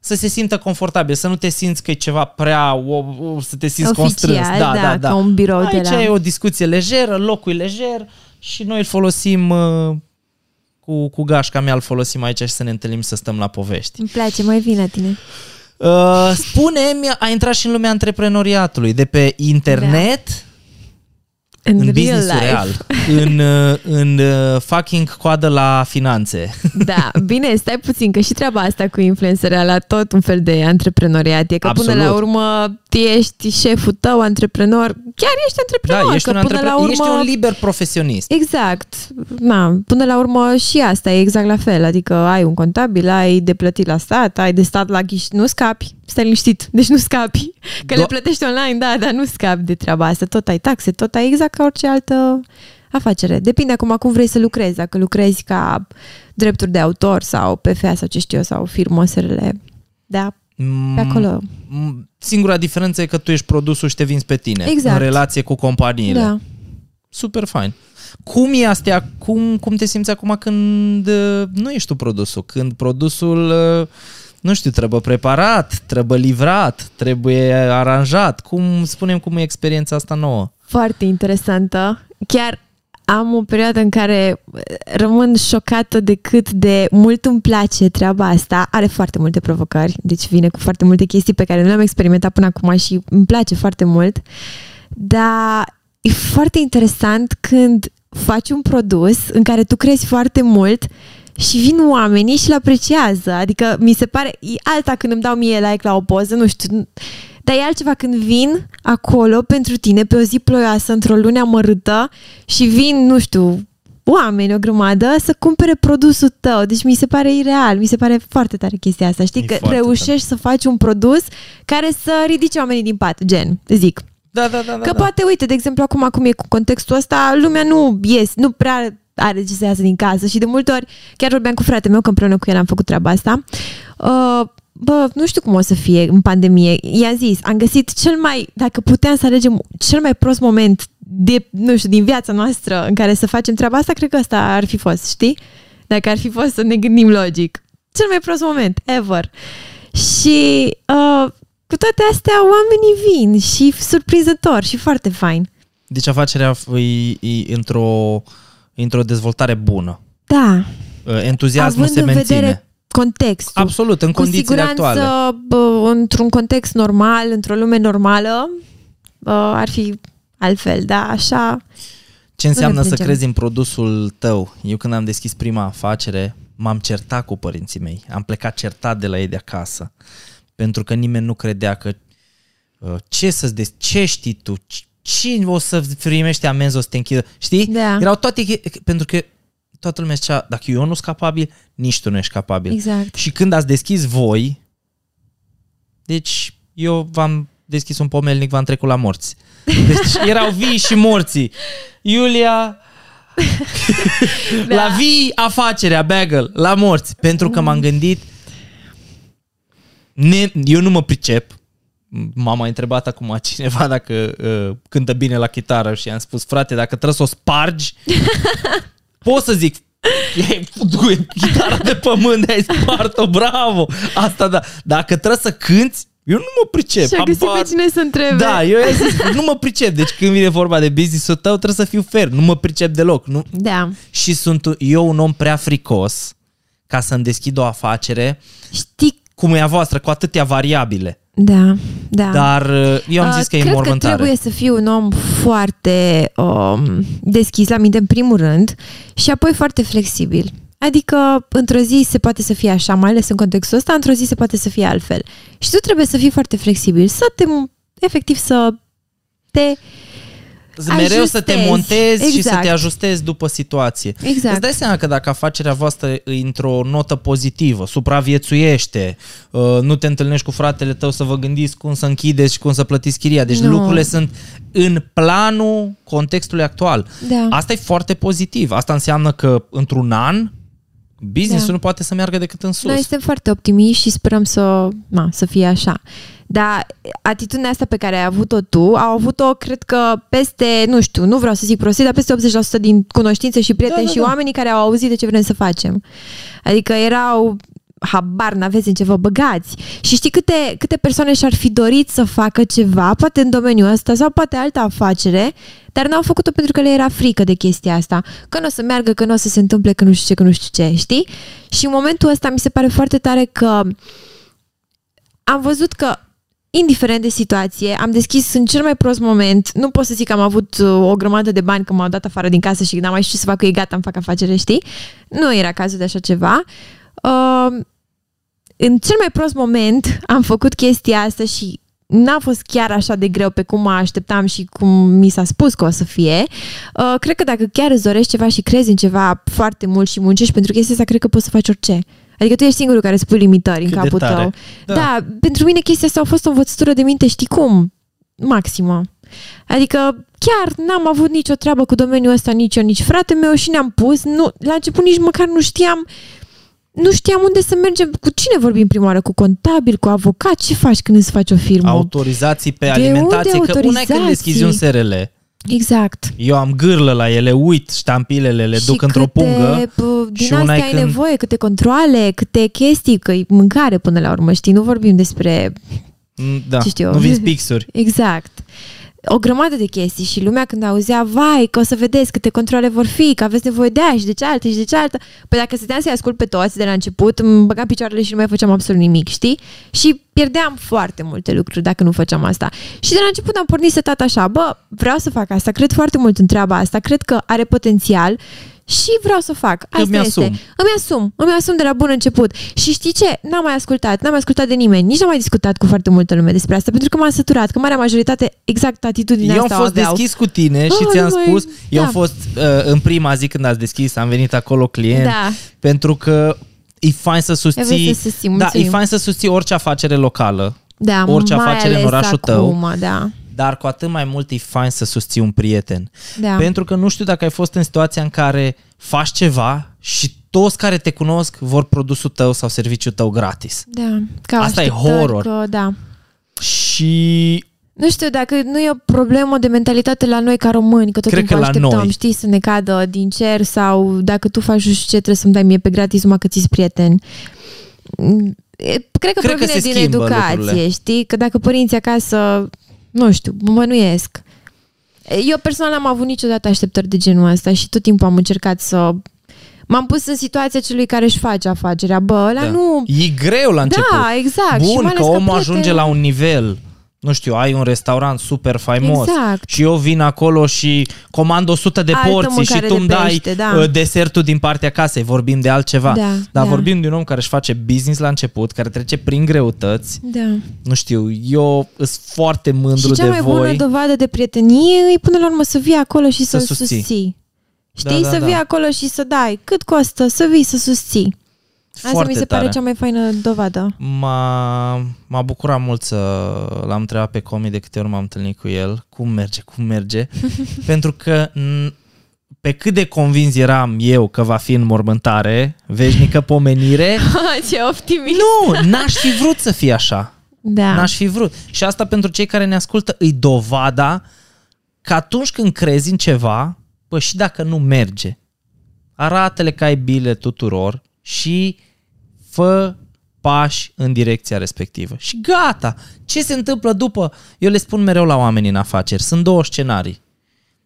să se simtă confortabil, să nu te simți că e ceva prea, o, o, să te simți Oficial, constrâns. Da, da, da, da. ca un birou de Aici la- e o discuție lejeră, locul e lejer și noi îl folosim uh, cu, cu gașca mea, îl folosim aici și să ne întâlnim să stăm la povești. Îmi place, mai vin la tine. Uh, spune-mi, a intrat și în lumea antreprenoriatului, de pe internet, În, în real business life. real, în, uh, în uh, fucking coadă la finanțe. Da, bine, stai puțin, că și treaba asta cu influențarea la tot un fel de antreprenoriat. E că Absolut. până la urmă tu ești șeful tău, antreprenor, chiar ești Da, antreprenor. ești că un, până antrepre- la urmă... ești un liber profesionist. Exact. Na, până la urmă și asta e exact la fel. Adică ai un contabil, ai de plătit la stat, ai de stat la ghiș, nu scapi. Stai liniștit, deci nu scapi. Că Do- le plătești online, da, dar nu scapi de treaba asta. Tot ai taxe, tot ai exact ca orice altă afacere. Depinde acum cum vrei să lucrezi. Dacă lucrezi ca drepturi de autor sau PFA sau ce știu eu, sau firmă SRL. Da, pe acolo. Mm, Singura diferență e că tu ești produsul și te vinzi pe tine. Exact. În relație cu companiile. Da. Super fain. Cum e astea? Cum, cum te simți acum când uh, nu ești tu produsul? Când produsul, uh, nu știu, trebuie preparat, trebuie livrat, trebuie aranjat. Cum, spunem cum e experiența asta nouă? Foarte interesantă. Chiar am o perioadă în care rămân șocată de cât de mult îmi place treaba asta. Are foarte multe provocări, deci vine cu foarte multe chestii pe care nu le-am experimentat până acum și îmi place foarte mult. Dar e foarte interesant când faci un produs în care tu crezi foarte mult și vin oamenii și îl apreciază. Adică mi se pare, e alta când îmi dau mie like la o poză, nu știu, dar e altceva când vin acolo pentru tine pe o zi ploioasă, într-o lună amărâtă și vin, nu știu, oameni, o grămadă, să cumpere produsul tău. Deci mi se pare ireal, mi se pare foarte tare chestia asta. Știi E că foarte reușești să faci un produs care să ridice oamenii din pat, gen, zic. Da, da, da. da Că da. poate, uite, de exemplu, acum cum e cu contextul ăsta, lumea nu ies, nu prea are ce să iasă din casă și de multe ori, chiar vorbeam cu fratele meu, că împreună cu el am făcut treaba asta, uh, bă, nu știu cum o să fie în pandemie. I-am zis, am găsit cel mai, dacă puteam să alegem cel mai prost moment de, nu știu, din viața noastră în care să facem treaba asta, cred că asta ar fi fost, știi? Dacă ar fi fost să ne gândim logic. Cel mai prost moment, ever. Și uh, cu toate astea, oamenii vin și surprinzător și foarte fain. Deci afacerea e, e într-o, e într-o dezvoltare bună. Da, Entuziasmul având se în menține. vedere contextul. Absolut, în Cu condițiile siguranță, actuale. bă, într-un context normal, într-o lume normală, bă, ar fi altfel, da, așa. Ce înseamnă să plângem. crezi în produsul tău? Eu când am deschis prima afacere, m-am certat cu părinții mei. Am plecat certat de la ei de acasă. Pentru că nimeni nu credea că uh, ce să-ți des- ce știi tu, cine o să primești amenzi, o să te închidă, știi? Da. Erau toate, pentru că toată lumea zicea, dacă eu nu sunt capabil, nici tu nu ești capabil. Exact. Și când ați deschis voi, deci eu v-am deschis un pomelnic, v-am trecut la morți. Deci erau vii și morții. Iulia, Da. la vii afacerea, bagel, la morți. Pentru că m-am gândit, ne, eu nu mă pricep, m-a mai întrebat acum cineva dacă uh, cântă bine la chitară și am spus, frate, dacă trebuie să o spargi, pot să zic, e chitara de pământ, ai spart-o, bravo! Asta da. Dacă trebuie să cânti, eu nu mă pricep. Și a găsit habar- pe cine să întrebe. Da, eu i-am zis, nu mă pricep. Deci când vine vorba de business-ul tău, trebuie să fiu fer. Nu mă pricep deloc. Nu? Da. Și sunt eu un om prea fricos ca să-mi deschid o afacere Știi cum e a voastră, cu atâtea variabile. Da, da. Dar uh, eu am Uh, zis că e Cred că mormântare. trebuie să fii un om foarte um, deschis la minte în primul rând și apoi foarte flexibil. Adică într-o zi se poate să fie așa, mai ales în contextul ăsta, într-o zi se poate să fie altfel. Și tu trebuie să fii foarte flexibil, să te, efectiv, să te... Mereu să te ajustezi. montezi și să Exact. te ajustezi după situație. Exact. Îți dai seama că dacă afacerea voastră e într-o notă pozitivă, supraviețuiește, uh, nu te întâlnești cu fratele tău să vă gândiți cum să închideți și cum să plătiți chiria. Deci Nu. lucrurile sunt în planul contextului actual. Da. Asta e foarte pozitiv. Asta înseamnă că într-un an business-ul Da. nu poate să meargă decât în sus. Noi suntem foarte optimiști și sperăm să, na, să fie așa. Dar atitudinea asta pe care ai avut-o tu, au avut-o, cred că, peste, nu știu, nu vreau să zic prostii, dar peste 80% din cunoștințe și prieteni Da, da, și da. oamenii care au auzit de ce vrem să facem. Adică erau habar n-aveți în ce vă băgați. Și știi câte, câte persoane și-ar fi dorit să facă ceva, poate în domeniul ăsta sau poate altă afacere, dar n-au făcut-o pentru că le era frică de chestia asta. Că nu o să meargă, că nu o să se întâmple, că nu știu ce, că nu știu ce, știi? Și în momentul ăsta mi se pare foarte tare că am văzut că indiferent de situație, am deschis în cel mai prost moment, nu pot să zic că am avut uh, o grămadă de bani că m-au dat afară din casă și n-am mai știut ce să fac, că e gata, îmi fac afacere, știi? Nu era cazul de așa ceva. Uh, în cel mai prost moment am făcut chestia asta și n-a fost chiar așa de greu pe cum mă așteptam și cum mi s-a spus că o să fie. Uh, cred că dacă chiar îți dorești ceva și crezi în ceva foarte mult și muncești pentru chestia asta, cred că poți să faci orice. Adică tu ești singurul care îți pui limitări în Cât de capul tare. tău. Da. Da. da, pentru mine chestia asta a fost o învățătură de minte, știi cum? Maximă. Adică chiar n-am avut nicio treabă cu domeniul ăsta, nici eu, nici frate meu și ne-am pus. Nu, la început nici măcar nu știam nu știam unde să mergem, cu cine vorbim prima oară, cu contabil, cu avocat, ce faci când îți faci o firmă? Autorizații pe De alimentație, unde că una e când autorizații? deschizi un SRL. Exact. Eu am gârlă la ele, uit ștampilele, le și duc într-o câte, pungă. bă, Din și una astea e ai când- nevoie, câte controle, câte chestii, că e mâncare până la urmă, știi? Nu vorbim despre Mm, Da, Ce știu eu. nu vinzi pixuri. Exact. O grămadă de chestii și lumea când auzea, vai, că o să vedeți câte controle vor fi, că aveți nevoie de aia și de cealaltă și de cealaltă. Păi dacă stăteam să-i ascult pe toți de la început, îmi băgam picioarele și nu mai făceam absolut nimic, știi? Și pierdeam foarte multe lucruri dacă nu făceam asta. Și de la început am pornit setat așa, bă, vreau să fac asta, cred foarte mult în treaba asta, cred că are potențial și vreau să o fac. Asta Îmi este. asum. Îmi asum. Îmi asum de la bun început. Și știi ce? N-am mai ascultat. N-am mai ascultat de nimeni. Nici n-am mai discutat cu foarte multă lume despre asta, pentru că m-am săturat, că marea majoritate exact atitudinea Eu am asta fost o aveau. deschis cu tine și Oh, ți-am nu mai- spus, eu am da. fost uh, în prima zi când ați deschis, am venit acolo client, Da. pentru că e fain să susții, Trebuie să susțin, da, e mulțumim. fain să susții orice afacere locală, Da, orice mai afacere în ales orașul tău. acum, Da. Dar cu atât mai mult e fain să susții un prieten. Da. Pentru că nu știu dacă ai fost în situația în care faci ceva și toți care te cunosc vor produsul tău sau serviciul tău gratis. da. Ca Asta e așteptări horror. Că, da. Și Nu știu, dacă nu e o problemă de mentalitate la noi ca români, că tot Cred timpul că la așteptăm, noi. știi, să ne cadă din cer sau dacă tu faci nu știu ce, trebuie să-mi dai mie pe gratis numai că ți prieten. Mm, e- Cred că Cred că provine se din schimbă educație, lucrurile. știi? Că dacă părinții acasă, nu știu, mănuiesc. Eu personal am avut niciodată așteptări de genul ăsta și tot timpul am încercat să... M-am pus în situația celui care își face afacerea. Bă, ăla da. nu... e greu la început. Da, exact. și Bun, mai că ales omul plăte- ajunge la un nivel nu știu, ai un restaurant super faimos Exact. și eu vin acolo și comand 100 de Altă porții și mâncare tu de îmi dai pește, da. uh, desertul din partea casei, vorbim de altceva. Da, Dar da. vorbim de un om care își face business la început, care trece prin greutăți. Da. Nu știu, eu sunt foarte mândru Și cea de mai voi. bună dovadă de prietenie e până la urmă să vii acolo și Să să-l susții. susții. Da, Știi? da, să da. vii acolo și să dai. Cât costă? Să vii să susții. Asta foarte mi se tare. pare cea mai faină dovadă. M-a, m-a bucurat mult să l-am întrebat pe Comi de câte ori m-am întâlnit cu el, cum merge, cum merge, pentru că n- pe cât de convins eram eu că va fi în mormântare, veșnică pomenire, Ce optimist! nu, n-aș fi vrut să fie așa. Da. N-aș fi vrut. Și asta pentru cei care ne ascultă îi dovada că atunci când crezi în ceva, bă, și dacă nu merge, arată-le că ai bile tuturor și fă pași în direcția respectivă. Și gata! Ce se întâmplă după? Eu le spun mereu la oamenii în afaceri. Sunt două scenarii.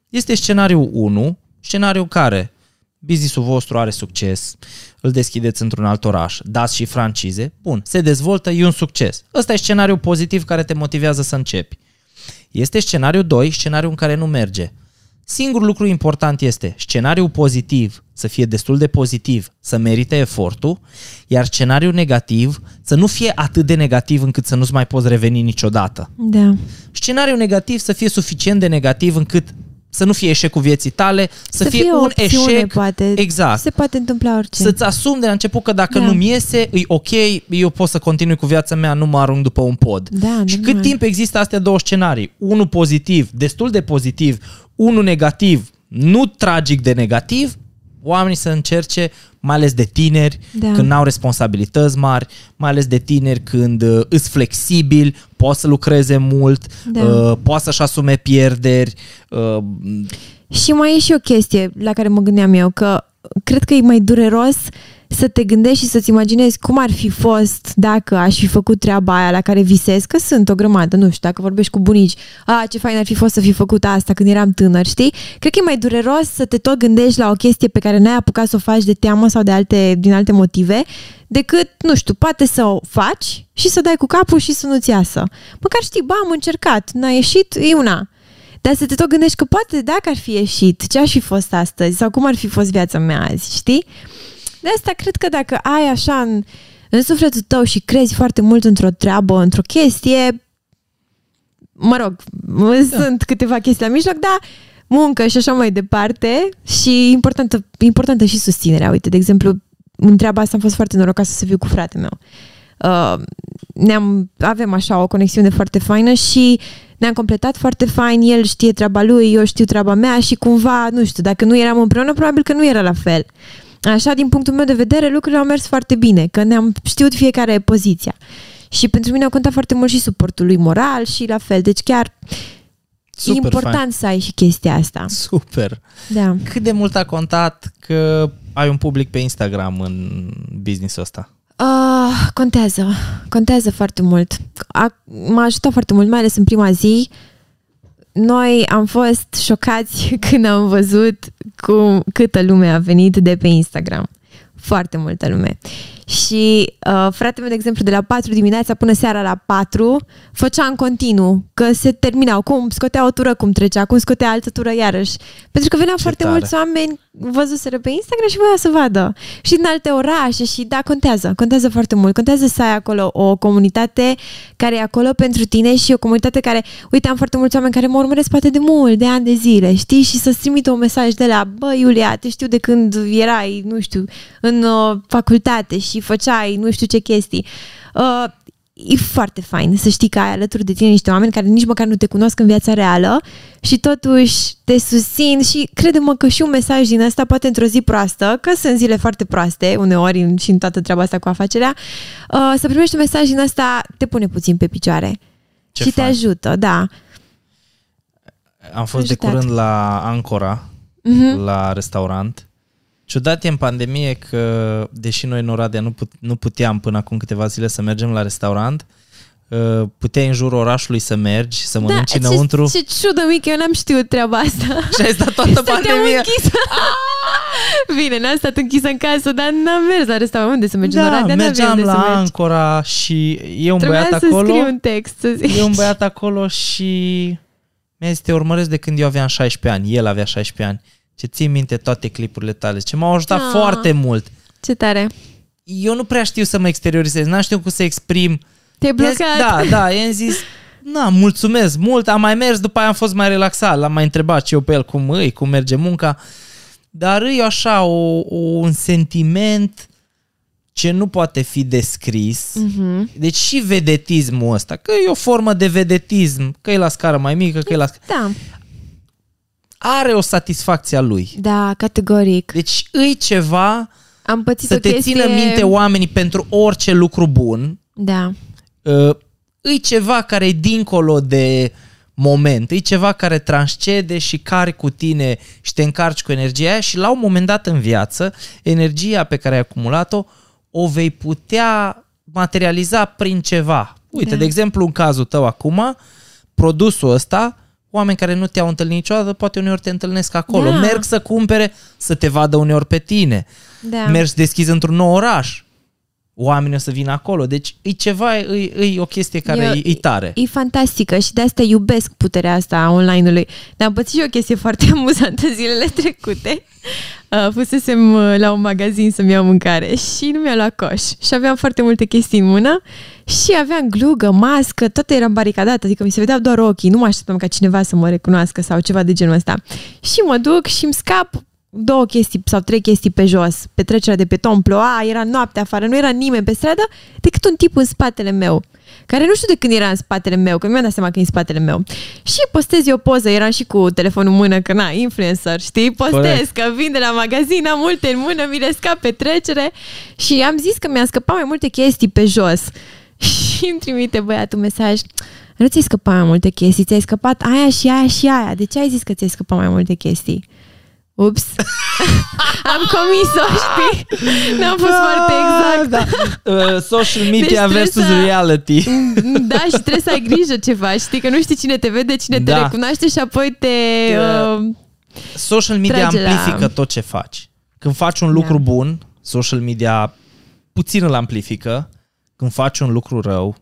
Este scenariul 1, scenariul care businessul vostru are succes, îl deschideți într-un alt oraș, dați și francize, bun, se dezvoltă, e un succes. Ăsta e scenariul pozitiv care te motivează să începi. Este scenariul 2, scenariul în care nu merge. Singurul lucru important este scenariul pozitiv să fie destul de pozitiv, să merite efortul, iar scenariul negativ să nu fie atât de negativ încât să nu-ți mai poți reveni niciodată. Da. Scenariul negativ să fie suficient de negativ încât să nu fie eșecul vieții tale, să, Să fie, fie o un opțiune, eșec. poate. Exact. Se poate întâmpla orice. Să-ți asumi de la început că dacă Da. nu-mi iese, e ok, eu pot să continui cu viața mea, nu mă arunc după un pod. Da, și normal. cât timp există astea două scenarii, unul pozitiv, destul de pozitiv, unul negativ, nu tragic de negativ, oamenii să încerce, mai ales de tineri, Da. când n-au responsabilități mari, mai ales de tineri când uh, îs flexibili, pot să lucreze mult, Da. uh, poate să-și asume pierderi, uh, Și mai e și o chestie la care mă gândeam eu, că cred că e mai dureros să te gândești și să-ți imaginezi cum ar fi fost dacă aș fi făcut treaba aia la care visez, că sunt o grămadă, nu știu, dacă vorbești cu bunici, a, ce fain ar fi fost să fi făcut asta când eram tânăr, știi? Cred că e mai dureros să te tot gândești la o chestie pe care n-ai apucat să o faci de teamă sau de alte, din alte motive, decât, nu știu, poate să o faci și să dai cu capul și să nu-ți iasă. Măcar știi, ba, am încercat, n-a ieșit, e una. Dar să te tot gândești că poate dacă ar fi ieșit, ce aș fi fost astăzi sau cum ar fi fost viața mea azi, știi? De asta cred că dacă ai așa în, în sufletul tău și crezi foarte mult într-o treabă, într-o chestie, mă rog, da. sunt câteva chestii la mijloc, dar muncă și așa mai departe și importantă, importantă și susținerea. Uite, de exemplu, în treaba asta am fost foarte norocoasă să fiu cu fratele meu. Uh, ne-am, avem așa o conexiune foarte faină și ne-am completat foarte fain, el știe treaba lui, eu știu treaba mea și cumva, nu știu, dacă nu eram împreună, probabil că nu era la fel. Așa, din punctul meu de vedere, lucrurile au mers foarte bine, că ne-am știut fiecare poziția. Și pentru mine a contat foarte mult și suportul lui moral și la fel. Deci chiar Super e important fain. să ai și chestia asta. super. Da. Cât de mult a contat că ai un public pe Instagram în businessul ăsta? Uh, contează, contează foarte mult. A, m-a ajutat foarte mult, mai ales în prima zi. Noi am fost șocați când am văzut cum, câtă lume a venit de pe Instagram. Foarte multă lume. Și uh, fratele meu, de exemplu, de la 4 dimineața până seara la 4, făcea în continuu, că se terminau, cum scotea o tură, cum trecea, cum scotea altă tură iarăși. Pentru că veneau Ce foarte tare. mulți oameni, văzuseră pe Instagram și voia să vadă. Și din alte orașe și da, contează, contează foarte mult. Contează să ai acolo o comunitate care e acolo pentru tine și o comunitate care, uite, am foarte mulți oameni care mă urmăresc poate de mult, de ani de zile, știi? Și să-ți trimită un mesaj de la, bă, Iulia, te știu de când erai, nu știu, în uh, facultate și făceai nu știu ce chestii. Uh, e foarte fain să știi că ai alături de tine niște oameni care nici măcar nu te cunosc în viața reală și totuși te susțin și crede-mă că și un mesaj din asta poate într-o zi proastă, că sunt zile foarte proaste uneori în- și în toată treaba asta cu afacerea, uh, să primești un mesaj din asta te pune puțin pe picioare Ce și te fain. ajută, da. Am fost de Ajutat. curând la Ancora, Mhm. la restaurant. Ciudat e în pandemie că, deși noi în Oradea nu, put, nu puteam până acum câteva zile să mergem la restaurant, uh, puteai în jurul orașului să mergi, să mănânci da, înăuntru. Ce, ce ciudă mică, eu n-am știut treaba asta. Și ai stat toată Stăteam pandemia. închisă. Bine, n-am stat închisă în casă, dar n-am mers la restaurant. Unde să mergem în Da, Oradea? N-aveam mergeam unde să la mergi. Ancora și e un Trebuia băiat să acolo. scriu un text, să zic. E un băiat acolo și mi-a zis, te urmăresc de când eu aveam 16 ani. El avea 16 ani. Ce țin minte toate clipurile tale. Ce m-au ajutat Ah. foarte mult. Ce tare. Eu nu prea știu să mă exteriorizez. N-am știut cum să exprim. Te-ai I-am zis- blocat. Da, da, i-am zis, na, mulțumesc mult, am mai mers, după aia am fost mai relaxat, l-am mai întrebat și eu pe el cum îi, cum merge munca, dar e așa o, o, un sentiment ce nu poate fi descris. Mhm. Deci și vedetismul ăsta, că e o formă de vedetism, că e la scară mai mică, că e la scară... Da, Are o satisfacție a lui. da, categoric. Deci îi ceva Am pățit să o te chestie... țină minte oamenii pentru orice lucru bun, Da, uh, e ceva care e dincolo de moment, e ceva care transcede și care cu tine și te încarci cu energia aia și la un moment dat în viață, energia pe care ai acumulat-o o vei putea materializa prin ceva. Uite, Da. de exemplu, în cazul tău acum, produsul ăsta, oameni care nu te-au întâlnit niciodată, poate uneori te întâlnesc acolo. Da. Merg să cumpere, să te vadă uneori pe tine. da. Mergi să deschizi într-un nou oraș. Oamenii o să vină acolo. Deci e ceva, e, e o chestie care Eu- e, e tare. E fantastică și de asta iubesc puterea asta a online-ului. Dar am pățit și o chestie foarte amuzantă zilele trecute. Uh, fusesem uh, la un magazin să-mi iau mâncare și nu mi-a luat coș. Și aveam foarte multe chestii în mână și aveam glugă, mască, toate eram baricadată, adică mi se vedeau doar ochii, nu mă așteptam ca cineva să mă recunoască sau ceva de genul ăsta. Și mă duc și îmi scap două chestii sau trei chestii pe jos, pe trecerea de peton, ploua, era noapte afară, nu era nimeni pe stradă, decât un tip în spatele meu, care nu știu de când era în spatele meu, că mi-am dat seama că e în spatele meu. Și postez eu o poză, eram și cu telefonul în mână, că na, influencer, știi? Postez Corect. că vin de la magazin, am multe în mână, mi le scap pe trecere și am zis că mi-a scăpat mai multe chestii pe jos. Și îmi trimite băiatul mesaj, nu ți-ai scăpat mai multe chestii, ți-ai scăpat aia și aia și aia. De ce ai zis că ți-ai scăpat mai multe chestii? Ups, am comis-o, știi? N-am fost foarte exact. Da. Uh, social media Deci trebuie versus să- reality. Da, și trebuie să ai grijă ce faci, știi? Că nu știi cine te vede, cine te Da. recunoaște și apoi te... Da. Uh, Social media Trage la- amplifică tot ce faci. Când faci un lucru Da. bun, social media puțin îl amplifică. Când faci un lucru rău,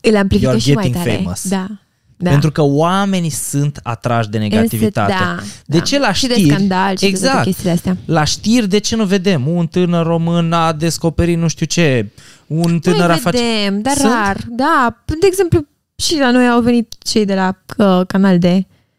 îl amplifică You're și mai getting tare. famous. Da. Da. pentru că oamenii sunt atrași de negativitate. Da, de da. ce la și știri? de scandal și de exact. toate chestiile astea. La știri, de ce nu vedem? Un tânăr român a descoperit nu știu ce, un tânăr a Mai face... vedem, dar Sunt? rar. Da, de exemplu, și la noi au venit cei de la uh, Canal D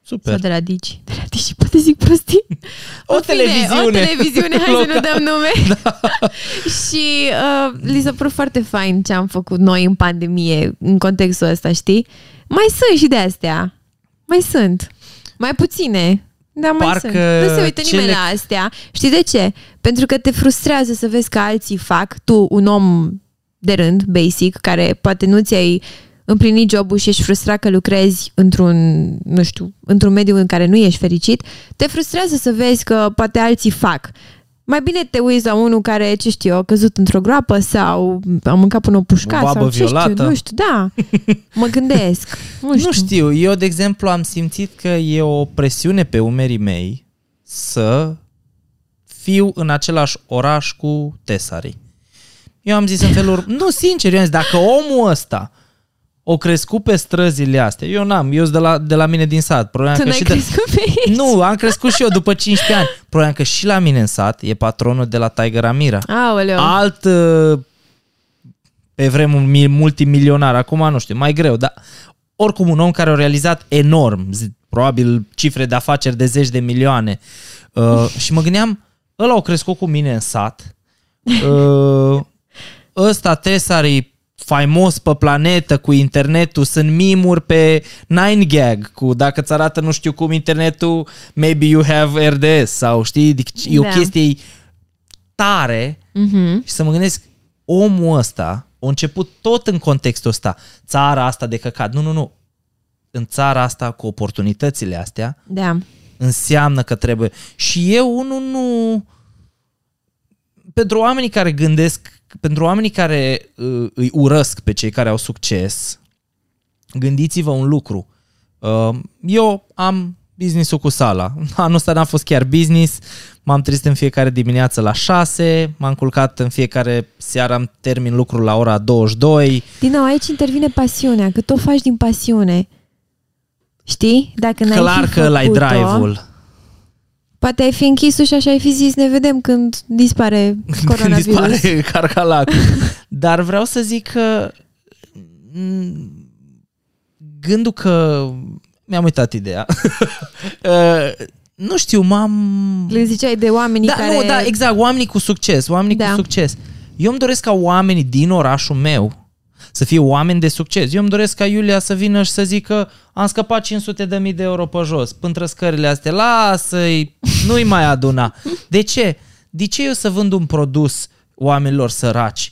Super. sau de la Digi. De la Digi, poate zic prostii. O În fine, televiziune. O televiziune, hai să nu Local. dăm nume. și uh, li s-a părut foarte fain ce am făcut noi în pandemie, în contextul ăsta, știi? Mai sunt și de astea. Mai sunt. Mai puține. Da, mai Parcă sunt. Nu se uită nimeni cele- la astea. Știi de ce? Pentru că te frustrează să vezi că alții fac, tu, un om de rând, basic, care poate nu ți-ai împlinit jobul și ești frustrat că lucrezi într-un, nu știu, într-un mediu în care nu ești fericit, te frustrează să vezi că poate alții fac. Mai bine te uiți la unul care, ce știu eu, a căzut într-o groapă sau a mâncat până o pușcat O babă sau ce știu, violată. nu știu, da. Mă gândesc. Nu știu. Nu știu, eu de exemplu am simțit că e o presiune pe umerii mei să fiu în același oraș cu Tesari. Eu am zis în felul ur- nu, sincer, eu am zis, dacă omul ăsta o crescut pe străzile astea, eu n-am, eu sunt de la, de la mine din sat, problema Tu că n-ai și de, crescut pe aici? Nu, am crescut și eu după 15 ani. Problema că și la mine în sat e patronul de la Tiger Amira. Aoleu. Alt uh, pe vremuri mi- multimilionar, acum nu știu, mai greu, dar oricum un om care a realizat enorm, zi- probabil cifre de afaceri de zeci de milioane. Uh, și mă gândeam, ăla a crescut cu mine în sat, uh, ăsta Tesar e faimos pe planetă cu internetul, sunt mimuri pe 9gag cu dacă ți arată nu știu cum internetul, maybe you have RDS sau știi, deci e o Da. chestie tare Mhm. și să mă gândesc, omul ăsta a început tot în contextul ăsta, țara asta de căcat. Nu, nu, nu. În țara asta, cu oportunitățile astea, Da. înseamnă că trebuie. Și eu, unul, nu... Pentru oamenii care gândesc, pentru oamenii care uh, îi urăsc pe cei care au succes, gândiți-vă un lucru. Uh, eu am business-ul cu sala. Anul ăsta n-a fost chiar business, m-am trezit în fiecare dimineață la 6, m-am culcat în fiecare seară, am termin lucrul la ora 22. Din nou, aici intervine pasiunea, că tu o faci din pasiune. Știi? Dacă n-ai Clar fi că l-ai făcut-o, drive-ul. Poate ai fi închis și așa ai fi zis, ne vedem când dispare Când coronavirus. dispare carcalacul. Dar vreau să zic că m, gândul că mi-am uitat ideea. Uh, nu știu, m-am... Le ziceai de oamenii Da, care... nu, da, exact, oamenii cu succes, oamenii Da. cu succes. Eu îmi doresc ca oamenii din orașul meu să fie oameni de succes. Eu îmi doresc ca Iulia să vină și să zică am scăpat 500 de mii de euro pe jos, până scările astea, lasă-i, nu-i mai aduna. De ce? De ce eu să vând un produs oamenilor săraci?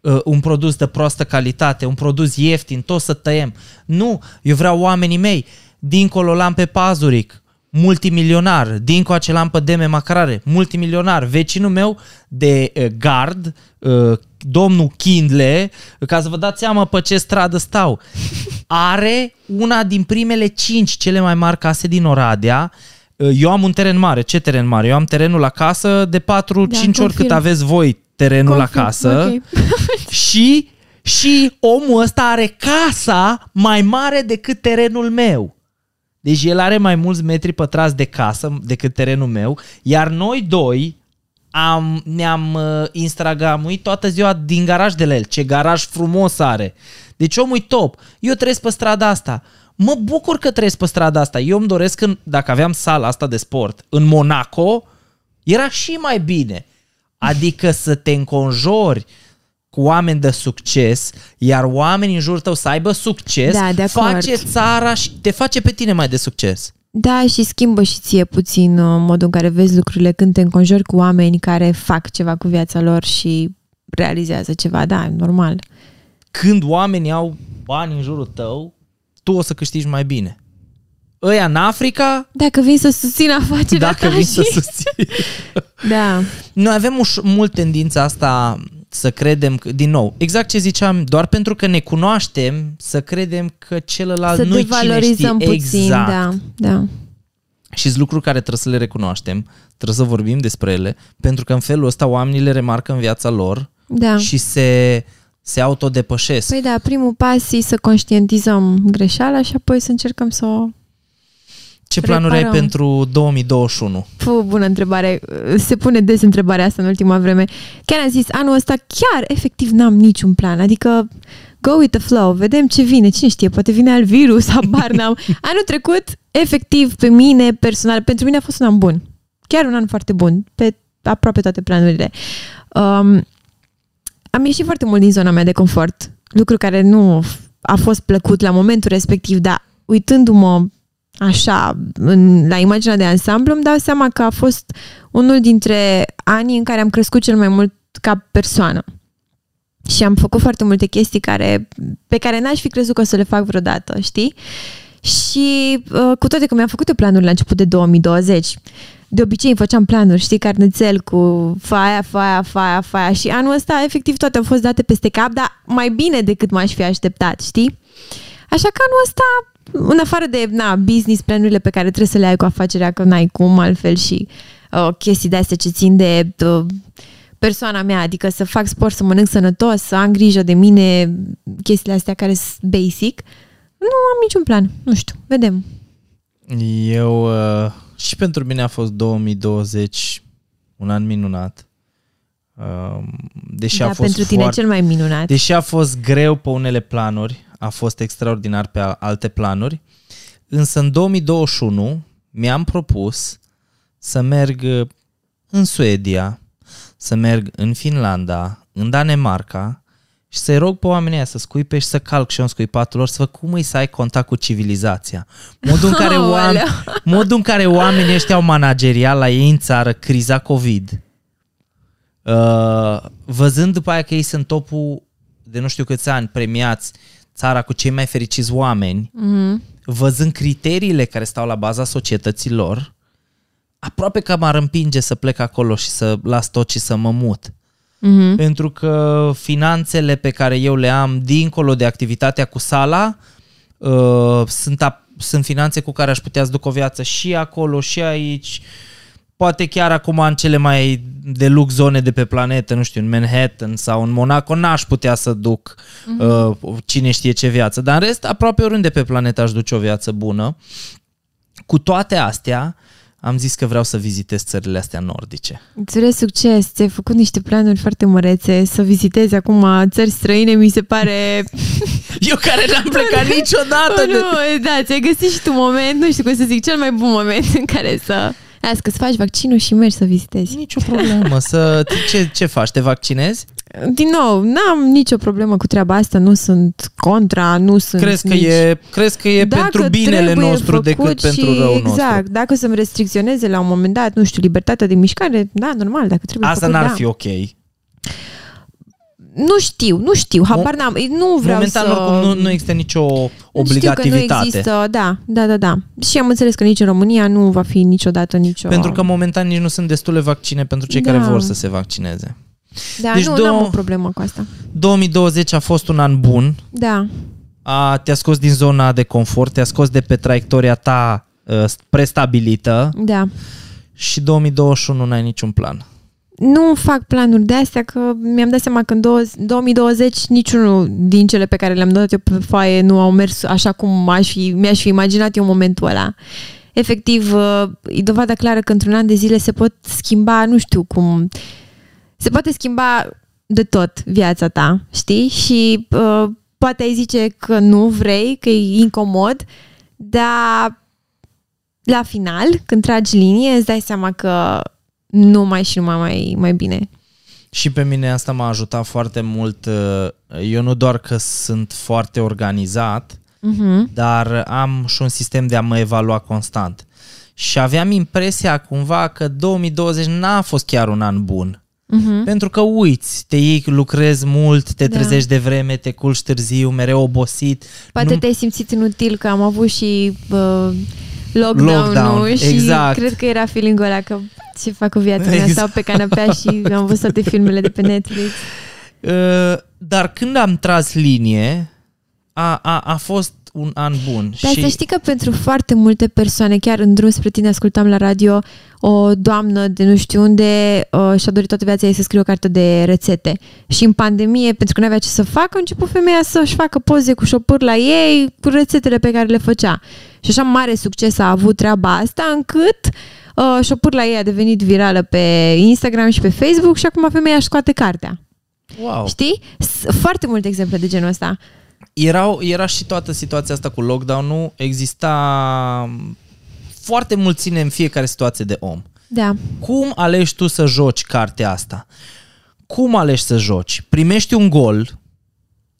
Uh, un produs de proastă calitate, un produs ieftin, tot să tăiem. Nu, eu vreau oamenii mei. Dincolo l-am pe Pazuric, multimilionar, dincoace l-am pe Deme Macrare, multimilionar. Vecinul meu de uh, gard, uh, domnul Kindle, ca să vă dați seama pe ce stradă stau, are una din primele cinci cele mai mari case din Oradea. Uh, Eu am un teren mare. Ce teren mare? Eu am terenul la casă de 4-5 ori cât confirm. aveți voi terenul la Confirm, casă ok. și, și omul ăsta are casa mai mare decât terenul meu. Deci el are mai mulți metri pătrați de casă decât terenul meu, iar noi doi am, ne-am uh, instagramuit toată ziua din garaj de la el. Ce garaj frumos are. Deci omul e top. Eu trăiesc pe strada asta. Mă bucur că trăiesc pe strada asta. Eu îmi doresc, în, dacă aveam sala asta de sport în Monaco, era și mai bine. Adică să te înconjori cu oameni de succes, iar oamenii în jurul tău să aibă succes, Da, de acord. face țara și te face pe tine mai de succes. Da, și schimbă și ție puțin uh, modul în care vezi lucrurile când te înconjori cu oameni care fac ceva cu viața lor și realizează ceva. Da, normal. Când oamenii au bani în jurul tău, tu o să câștigi mai bine. Ăia în Africa, Dacă vin să susțin afacerea dacă ta vin și... să susții. Da, Noi avem uș- mult tendința asta să credem, că, din nou, exact ce ziceam, doar pentru că ne cunoaștem, să credem că celălalt să nu-i cine știe. devalorizăm puțin. exact. Da, da. Și sunt lucruri care trebuie să le recunoaștem, trebuie să vorbim despre ele, pentru că în felul ăsta oamenii le remarcă în viața lor da. și se, se autodepășesc. Păi da, primul pas e să conștientizăm greșeala și apoi să încercăm să o... Ce planuri ai reparăm. pentru 2021? Fă, bună întrebare. Se pune des întrebarea asta în ultima vreme. Chiar am zis, anul ăsta chiar efectiv n-am niciun plan. Adică go with the flow, vedem ce vine, cine știe, poate vine alt virus, habar n-am. Anul trecut, efectiv, pe mine, personal, pentru mine a fost un an bun. Chiar un an foarte bun, pe aproape toate planurile. Um, am ieșit foarte mult din zona mea de confort, lucru care nu a fost plăcut la momentul respectiv, dar uitându-mă așa, în, la imaginea de ansamblu, îmi dau seama că a fost unul dintre anii în care am crescut cel mai mult ca persoană. Și am făcut foarte multe chestii care, pe care n-aș fi crezut că o să le fac vreodată, știi? Și uh, cu toate că mi-am făcut eu planuri la început de 2020, de obicei îmi făceam planuri, știi, carnețel cu faia, faia, faia, faia și anul ăsta efectiv toate au fost date peste cap, dar mai bine decât m-aș fi așteptat, știi? Așa că anul ăsta, în afară de na, business planurile pe care trebuie să le ai cu afacerea, că n-ai cum altfel și uh, chestii de astea ce țin de uh, persoana mea, adică să fac sport, să mănânc sănătos, să am grijă de mine, chestiile astea care sunt basic, nu am niciun plan. Nu știu, vedem. Eu, uh, și pentru mine a fost 2020 un an minunat. Uh, deși da, a fost pentru tine foarte, cel mai minunat. Deși a fost greu pe unele planuri, a fost extraordinar pe a- alte planuri, însă în 2021 mi-am propus să merg uh, în Suedia, să merg în Finlanda, în Danemarca și să-i rog pe oamenii ăia să scuipe și să calc și eu în scuipatul lor, să văd cum îi să ai contact cu civilizația. Modul în care, oameni, Aoleu. modul în care oamenii ăștia au manageriat la ei în țară criza COVID, uh, văzând după aia că ei sunt topul de nu știu câți ani premiați, țara cu cei mai fericiți oameni, Mhm. văzând criteriile care stau la baza societății lor, aproape că m-ar împinge să plec acolo și să las tot și să mă mut. Mhm. Pentru că finanțele pe care eu le am dincolo de activitatea cu sala uh, sunt, ap- sunt finanțe cu care aș putea să duc o viață și acolo și aici, poate chiar acum în cele mai de lux zone de pe planetă, nu știu, în Manhattan sau în Monaco, n-aș putea să duc uh, cine știe ce viață, dar în rest, aproape oriunde pe planetă aș duce o viață bună. Cu toate astea, am zis că vreau să vizitez țările astea nordice. Îți urez succes, ți-ai făcut niște planuri foarte mărețe, să vizitezi acum țări străine, mi se pare... Eu care n-am plecat niciodată! Oh, de... nu, da, ți-ai găsit și tu moment, nu știu cum să zic, cel mai bun moment în care să... Las că să faci vaccinul și mergi să vizitezi. Nicio problemă. Să... Ce, ce faci? Te vaccinezi? Din nou, n-am nicio problemă cu treaba asta, nu sunt contra, nu sunt Crezi că nici... e, crezi că e Dacă pentru binele trebuie nostru făcut decât și, pentru rău nostru? Exact, dacă să-mi restricționeze la un moment dat, nu știu, libertatea de mișcare, da, normal, dacă trebuie Asta făcut, n-ar da. fi ok. Nu știu, nu știu, habar n-am, nu vreau Momentan să... oricum nu, nu există nicio Știu că nu obligativitate. există, da, da, da, da. Și am înțeles că nici în România nu va fi niciodată nicio... Pentru că momentan nici nu sunt destule vaccine pentru cei Da. care vor să se vaccineze. Da, deci nu, două- n-am o problemă cu asta. 2020 a fost un an bun, Da, a, te-a scos din zona de confort, te-a scos de pe traiectoria ta uh, prestabilită da. și 2021 n-ai niciun plan. Nu fac planuri de astea, că mi-am dat seama că în două- 2020 niciunul din cele pe care le-am dat eu pe foaie nu au mers așa cum aș fi, mi-aș fi imaginat eu în momentul ăla. Efectiv, uh, e dovada clară că într-un an de zile se pot schimba, nu știu cum, se poate schimba de tot viața ta, știi? Și uh, poate ai zice că nu vrei, că e incomod, dar la final, când tragi linie, îți dai seama că nu mai și numai mai, mai bine. Și pe mine asta m-a ajutat foarte mult. uh, Eu nu doar că sunt foarte organizat, Uh-huh. dar am și un sistem de a mă evalua constant. Și aveam impresia cumva că 2020 n-a fost chiar un an bun. Uh-huh. Pentru că uiți, te iei, lucrezi mult, te Da. trezești de vreme, te culci târziu, mereu obosit. Poate Nu- te-ai simțit inutil că am avut și uh, lockdown-ul Lockdown, și exact. cred că era feeling-ul ăla că ce fac cu viața mea, Exact. stau pe canapea și am văzut toate filmele de pe Netflix. Uh, dar când am tras linie, a, a, a fost un an bun. Dar și să știi că pentru foarte multe persoane, chiar în drum spre tine ascultam la radio o doamnă de nu știu unde uh, și-a dorit toată viața ei să scrie o carte de rețete. Și în pandemie, pentru că nu avea ce să facă, a început femeia să-și facă poze cu șopâr la ei, cu rețetele pe care le făcea. Și așa mare succes a avut treaba asta, încât uh, șopâr la ei a devenit virală pe Instagram și pe Facebook și acum femeia își scoate cartea. wow. Știi? S- Foarte multe exemple de genul ăsta. Erau, era și toată situația asta cu lockdown-ul, exista foarte mult ține în fiecare situație de om. Da. Cum alegi tu să joci cartea asta? Cum alegi să joci? Primești un gol,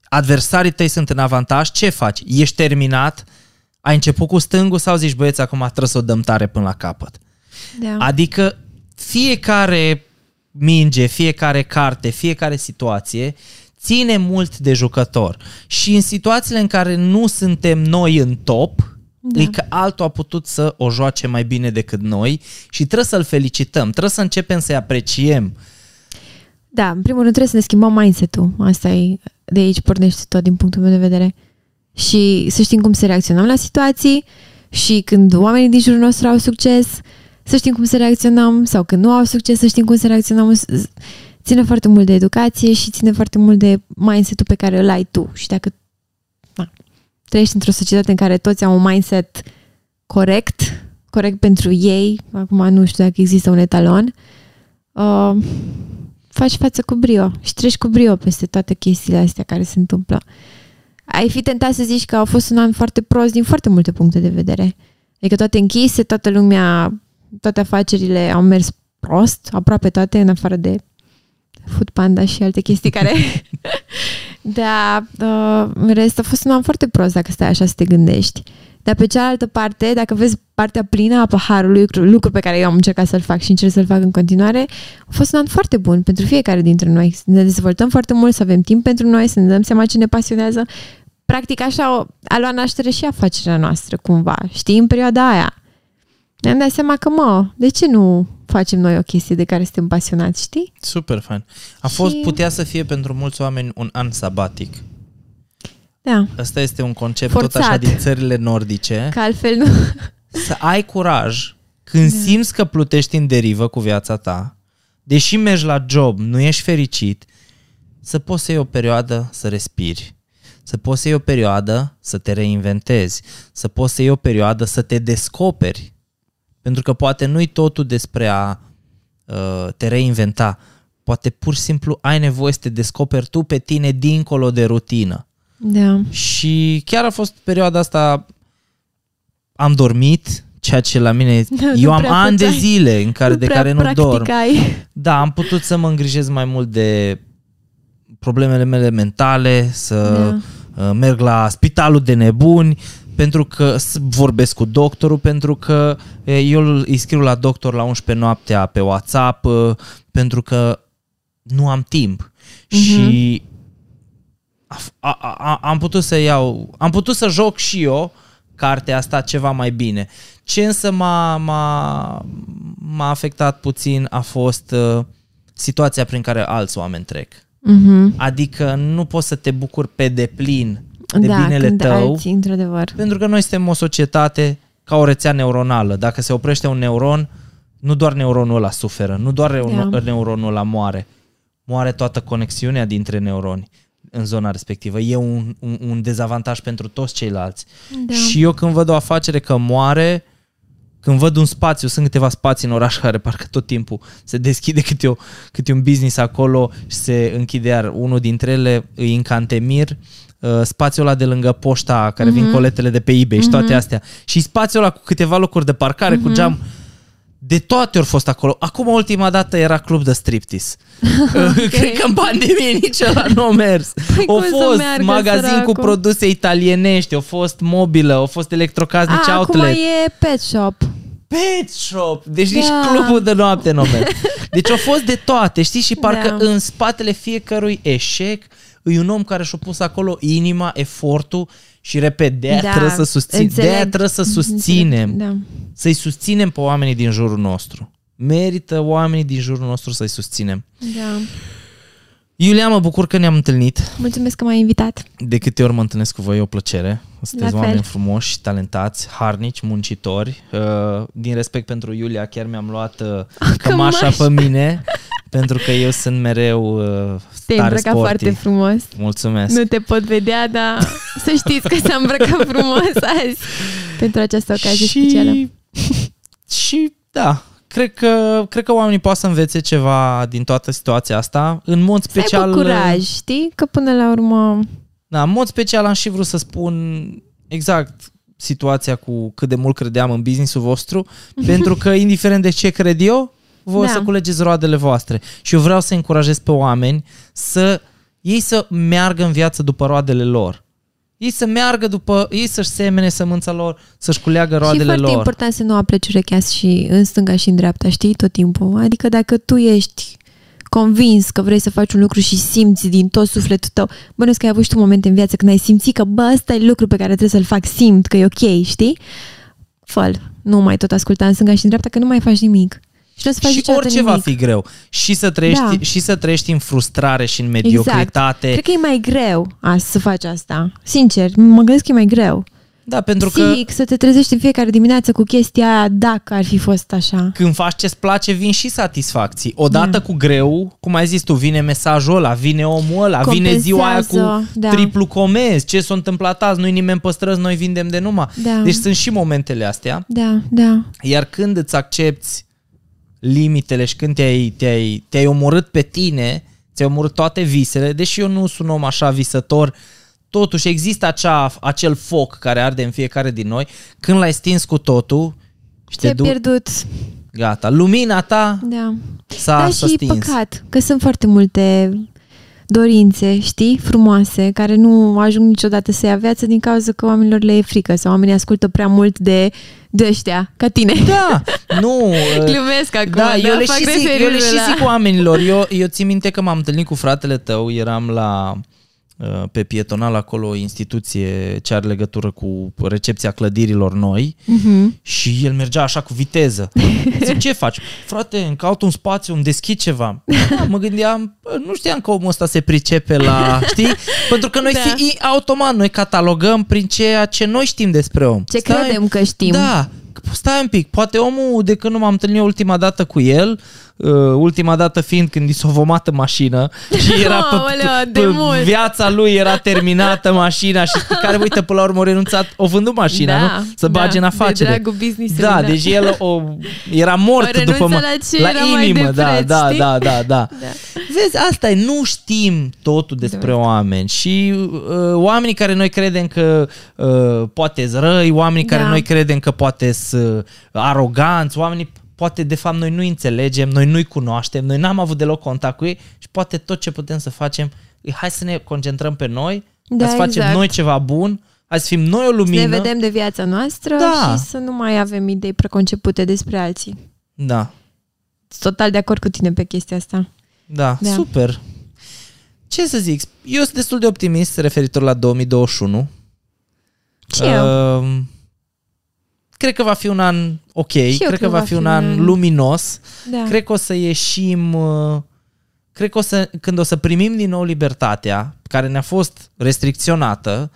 adversarii tăi sunt în avantaj, ce faci? Ești terminat? Ai început cu stângul sau zici, băieți, acum trebuie să o dăm tare până la capăt? da. Adică fiecare minge, fiecare carte, fiecare situație ține mult de jucător. Și în situațiile în care nu suntem noi în top, Da. da. e că altul a putut să o joace mai bine decât noi și trebuie să-l felicităm, trebuie să începem să-i apreciem. Da, în primul rând trebuie să ne schimbăm mindset-ul. Asta e, de aici pornește tot din punctul meu de vedere. Și să știm cum să reacționăm la situații și când oamenii din jurul nostru au succes, să știm cum să reacționăm sau când nu au succes, să știm cum să reacționăm. Ține foarte mult de educație și ține foarte mult de mindset-ul pe care îl ai tu. Și dacă na, trăiești într-o societate în care toți au un mindset corect, corect pentru ei, acum nu știu dacă există un etalon, uh, faci față cu brio și treci cu brio peste toate chestiile astea care se întâmplă. Ai fi tentat să zici că a fost un an foarte prost din foarte multe puncte de vedere. Adică toate închise, toată lumea, toate afacerile au mers prost, aproape toate, în afară de Food Panda și alte chestii care... Dar uh, în rest a fost un an foarte prost dacă stai așa să te gândești. Dar pe cealaltă parte, dacă vezi partea plină a paharului, lucru, lucru pe care eu am încercat să-l fac și încerc să-l fac în continuare, a fost un an foarte bun pentru fiecare dintre noi. Să ne dezvoltăm foarte mult, să avem timp pentru noi, să ne dăm seama ce ne pasionează. Practic așa o- a luat naștere și afacerea noastră, cumva. Știi, în perioada aia. Ne-am dat seama că, mă, de ce nu facem noi o chestie de care suntem pasionați, știi? Super fain. A fost, Și- putea să fie pentru mulți oameni un an sabatic. Da. Ăsta este un concept tot Forțat. așa din țările nordice. Că altfel nu... Să ai curaj când Da. simți că plutești în derivă cu viața ta, deși mergi la job, nu ești fericit, să poți să iei o perioadă să respiri. Să poți să iei o perioadă să te reinventezi, să poți să iei o perioadă să te descoperi. Pentru că poate nu-i totul despre a uh, te reinventa. Poate pur și simplu ai nevoie să te descoperi tu pe tine dincolo de rutină. Da. Și chiar a fost perioada asta, am dormit, ceea ce la mine, Da, nu eu am prea ani de făceai. zile în care, de prea care nu dorm. practicai. Da, am putut să mă îngrijez mai mult de problemele mele mentale, să da. merg la spitalul de nebuni, pentru că să vorbesc cu doctorul, pentru că e, eu îi scriu la doctor la 11 noaptea pe WhatsApp, e, pentru că nu am timp. Și a, a, a, am putut să iau, am putut să joc și eu cartea asta ceva mai bine. Ce însă m-a, m-a, m-a afectat puțin a fost uh, situația prin care alți oameni trec. Mhm. Adică nu poți să te bucuri pe deplin de da, binele când tău, alții, într-adevăr. pentru că noi suntem o societate ca o rețea neuronală. Dacă se oprește un neuron, nu doar neuronul ăla suferă, nu doar Da. da. neuronul ăla moare. Moare toată conexiunea dintre neuroni în zona respectivă. E un, un, un dezavantaj pentru toți ceilalți. Da. Și eu când văd o afacere că moare, când văd un spațiu, sunt câteva spații în oraș care parcă tot timpul se deschide câte, o, câte un business acolo și se închide iar unul dintre ele îi în Cantemir, uh, spațiul ăla de lângă poșta care mm-hmm. vin coletele de pe eBay mm-hmm. și toate astea. Și spațiul ăla cu câteva locuri de parcare mm-hmm. cu geam. De toate ori fost acolo. Acum ultima dată era club de striptease. okay. Cred că în pandemie nici ăla nu a mers. Păi au cum să fost meargă, magazin cu săracul? produse italienești, au fost mobilă, au fost electrocasnice A, acum outlet. e pet shop. Pet shop! Deci nici Da. clubul de noapte nu merg. Deci au fost de toate, știi? Și parcă Da. în spatele fiecărui eșec e un om care și-a pus acolo inima, efortul și repet, de aia Da, trebuie să susținem. De aia înțeleg. trebuie să susținem. Da. Să-i susținem pe oamenii din jurul nostru. Merită oamenii din jurul nostru să-i susținem. da. Iulia, mă bucur că ne-am întâlnit. Mulțumesc că m-ai invitat. De câte ori mă întâlnesc cu voi, e o plăcere. Sunteți La fel. oameni frumoși, talentați, harnici, muncitori. Uh, Din respect pentru Iulia, chiar mi-am luat uh, cămașa cămașa. pe mine, pentru că eu sunt mereu uh, Te-ai tare îmbrăcat sporty. foarte frumos. Mulțumesc. Nu te pot vedea, dar să știți că s-a îmbrăcat frumos azi pentru această ocazie specială. și, și da, cred că, cred că oamenii poate să învețe ceva din toată situația asta. În mod Să special... aibă curaj, știi? Că până la urmă... Da, în mod special am și vrut să spun exact situația cu cât de mult credeam în businessul vostru, pentru că indiferent de ce cred eu, voi Da. să culegeți roadele voastre. Și eu vreau să încurajez pe oameni să ei să meargă în viață după roadele lor. Ei să meargă după, ei să-și semene sămânța lor, să-și culeagă și e roadele foarte lor. important să nu apleci urechea și în stânga și în dreapta, știi, tot timpul. Adică dacă tu ești convins că vrei să faci un lucru și simți din tot sufletul tău, bănuiesc că ai avut și tu momente în viață când ai simțit că, bă, ăsta e lucru pe care trebuie să-l fac, simt că e ok, știi? fă Nu mai tot asculta în stânga și în dreapta, că nu mai faci nimic. Și nu o să faci Și niciodată orice va nimic. fi greu. Și să trăiești, Da. și să trăiești în frustrare și în Exact. mediocritate. Cred că e mai greu azi să faci asta. Sincer, mă gândesc că e mai greu. Da, pentru că Psihic, să te trezești în fiecare dimineață cu chestia aia, dacă ar fi fost așa. când faci ce-ți place, vin și satisfacții. Odată Da. cu greu, cum ai zis tu, vine mesajul ăla, vine omul ăla, vine ziua aia cu Compensează, da. triplu comenzi, ce s-a întâmplat azi, nu-i nimeni pe străzi, noi vindem de numai. Da. Deci sunt și momentele astea. Da, da. Iar când îți accepti limitele și când te-ai, te-ai, te-ai omorât pe tine, ți-ai omorât toate visele, deși eu nu sunt om așa visător, totuși există acea, acel foc care arde în fiecare din noi, când l-ai stins cu totul și te Ți-ai duci, pierdut. gata, lumina ta Da. s-a, da, s-a și stins. păcat, că sunt foarte multe dorințe, știi, frumoase, care nu ajung niciodată să ia viață din cauza că oamenilor le e frică sau oamenii ascultă prea mult de, de ăștia, ca tine. Da, nu. uh, Glumesc acum, da, eu le fac și zic, eu referire le și la- zic oamenilor. Eu, eu țin minte că m-am întâlnit cu fratele tău, eram la uh, pe pietonal acolo o instituție ce are legătură cu recepția clădirilor noi Mhm. și el mergea așa cu viteză. Zic, ce faci? Frate, îmi caut un spațiu, îmi deschid ceva. Da, mă gândeam, bă, nu știam că omul ăsta se pricepe la, știi? Pentru că noi Da. fi, automat, noi catalogăm prin ceea ce noi știm despre om. Ce credem că știm. Da, stai un pic, poate omul de când nu m-am întâlnit ultima dată cu el, uh, ultima dată fiind când i s-a vomat în mașină și era pe, Aoleu, de pe mult. viața lui era terminată mașina și pe care, uite, până la urmă a renunțat, o vândut mașina, Da, nu? Să da, bage în de afacere. dragul business-ului, da, da. deci el o, era mort O renunță după mă- la ce era mai inimă, de da, preț, da, știi? da, da, da, Da. Vezi, asta e, nu știm totul despre Da. oameni și uh, oamenii care noi credem că uh, poate răi, oamenii care Da. noi credem că poate sunt aroganți, oamenii poate de fapt noi nu înțelegem, noi nu-i cunoaștem, noi n-am avut deloc contact cu ei și poate tot ce putem să facem e hai să ne concentrăm pe noi, Da, hai să facem exact. noi ceva bun, hai să fim noi o Să lumină. ne vedem de viața noastră Da. și să nu mai avem idei preconcepute despre alții. Da, Sunt total de acord cu tine pe chestia asta. da, Da. super. Ce să zic, eu sunt destul de optimist referitor la 2021. Și eu. Uh, cred că va fi un an ok, eu cred că va fi un an an- luminos, Da. cred că o să ieșim, uh, cred că o să, când o să primim din nou libertatea, care ne-a fost restricționată,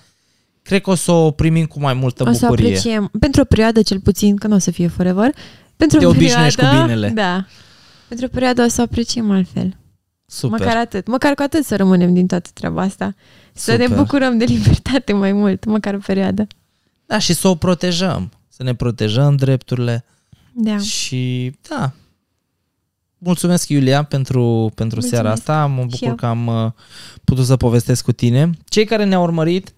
cred că o să o primim cu mai multă o să bucurie. apreciem, pentru o perioadă cel puțin, că nu o să fie forever, pentru Te o obișnuiești perioadă, cu binele. Da. Pentru o perioadă o să apreciem altfel. Super. Măcar atât. Măcar cu atât să rămânem din toată treaba asta. Să Super. ne bucurăm de libertate mai mult, măcar o perioadă. Da, și să o protejăm, să ne protejăm drepturile Da. și da. Mulțumesc, Iulia, pentru, pentru Mulțumesc. seara asta. Mă Și bucur eu. că am uh, putut să povestesc cu tine. Cei care ne-au urmărit uh,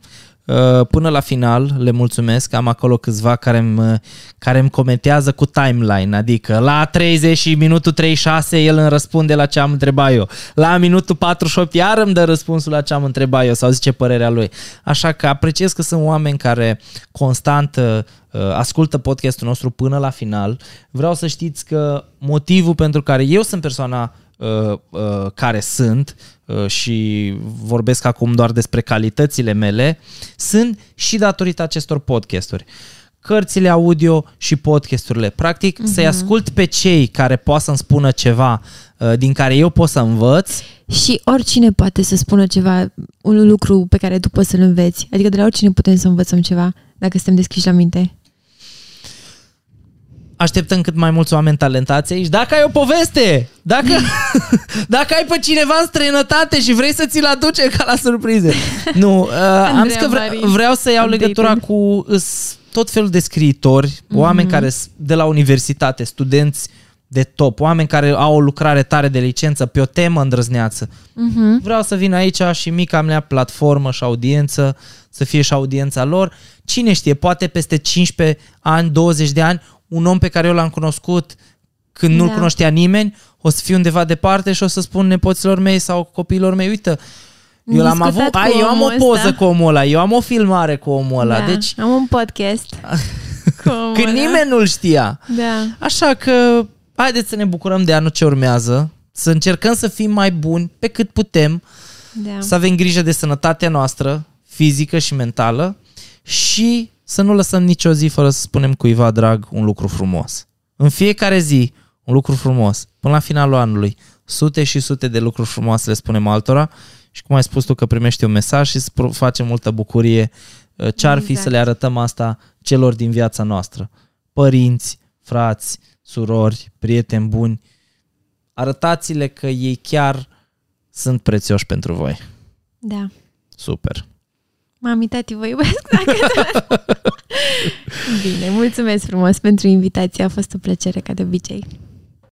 până la final, le mulțumesc. Am acolo câțiva care îmi, care îmi comentează cu timeline, adică la 30 și minutul 36 el îmi răspunde la ce am întrebat eu. La minutul 48 iar îmi dă răspunsul la ce am întrebat eu sau zice părerea lui. Așa că apreciez că sunt oameni care constant uh, ascultă podcastul nostru până la final. Vreau să știți că motivul pentru care eu sunt persoana uh, uh, care sunt uh, și vorbesc acum doar despre calitățile mele, sunt și datorită acestor podcasturi. Cărțile audio și podcasturile. Practic, uh-huh. să-i ascult pe cei care pot să-mi spună ceva uh, din care eu pot să învăț Și oricine poate să spună ceva, un lucru pe care tu poți să-l înveți. Adică de la oricine putem să învățăm ceva, dacă suntem deschiși la minte. Așteptăm cât mai mulți oameni talentați aici. Dacă ai o poveste, dacă, dacă ai pe cineva în străinătate și vrei să ți-l aduce ca la surprize. Nu, uh, am zis că vre- Marin. vreau să iau Updated. legătura cu îs tot felul de scriitori, mm-hmm. oameni care s- de la universitate, studenți de top, oameni care au o lucrare tare de licență pe o temă îndrăzneață. Uh-huh. Vreau să vin aici și mica mea platformă și audiență, să fie și audiența lor. Cine știe, poate peste 15 ani, 20 de ani, un om pe care eu l-am cunoscut când nu-l Da. cunoștea nimeni, o să fiu undeva departe și o să spun nepoților mei sau copiilor mei, uite, eu l-am Discutat avut, cu ai, eu am o omul poză ăsta. cu omul ăla, eu am o filmare cu omul ăla, da. deci Am un podcast. cu omul când ăla. nimeni nu-l știa. Da. Așa că haideți să ne bucurăm de anul ce urmează, să încercăm să fim mai buni pe cât putem, da. să avem grijă de sănătatea noastră, fizică și mentală și să nu lăsăm nicio zi fără să spunem cuiva drag un lucru frumos. În fiecare zi, un lucru frumos, până la finalul anului, sute și sute de lucruri frumoase le spunem altora și cum ai spus tu că primești un mesaj și îți pro- face multă bucurie uh, ce ar fi Exact. să le arătăm asta celor din viața noastră. Părinți, frați, surori, prieteni buni, arătați-le că ei chiar sunt prețioși pentru voi. da. Super. Mami, tati, vă iubesc. Bine, mulțumesc frumos pentru invitație. A fost o plăcere, ca de obicei.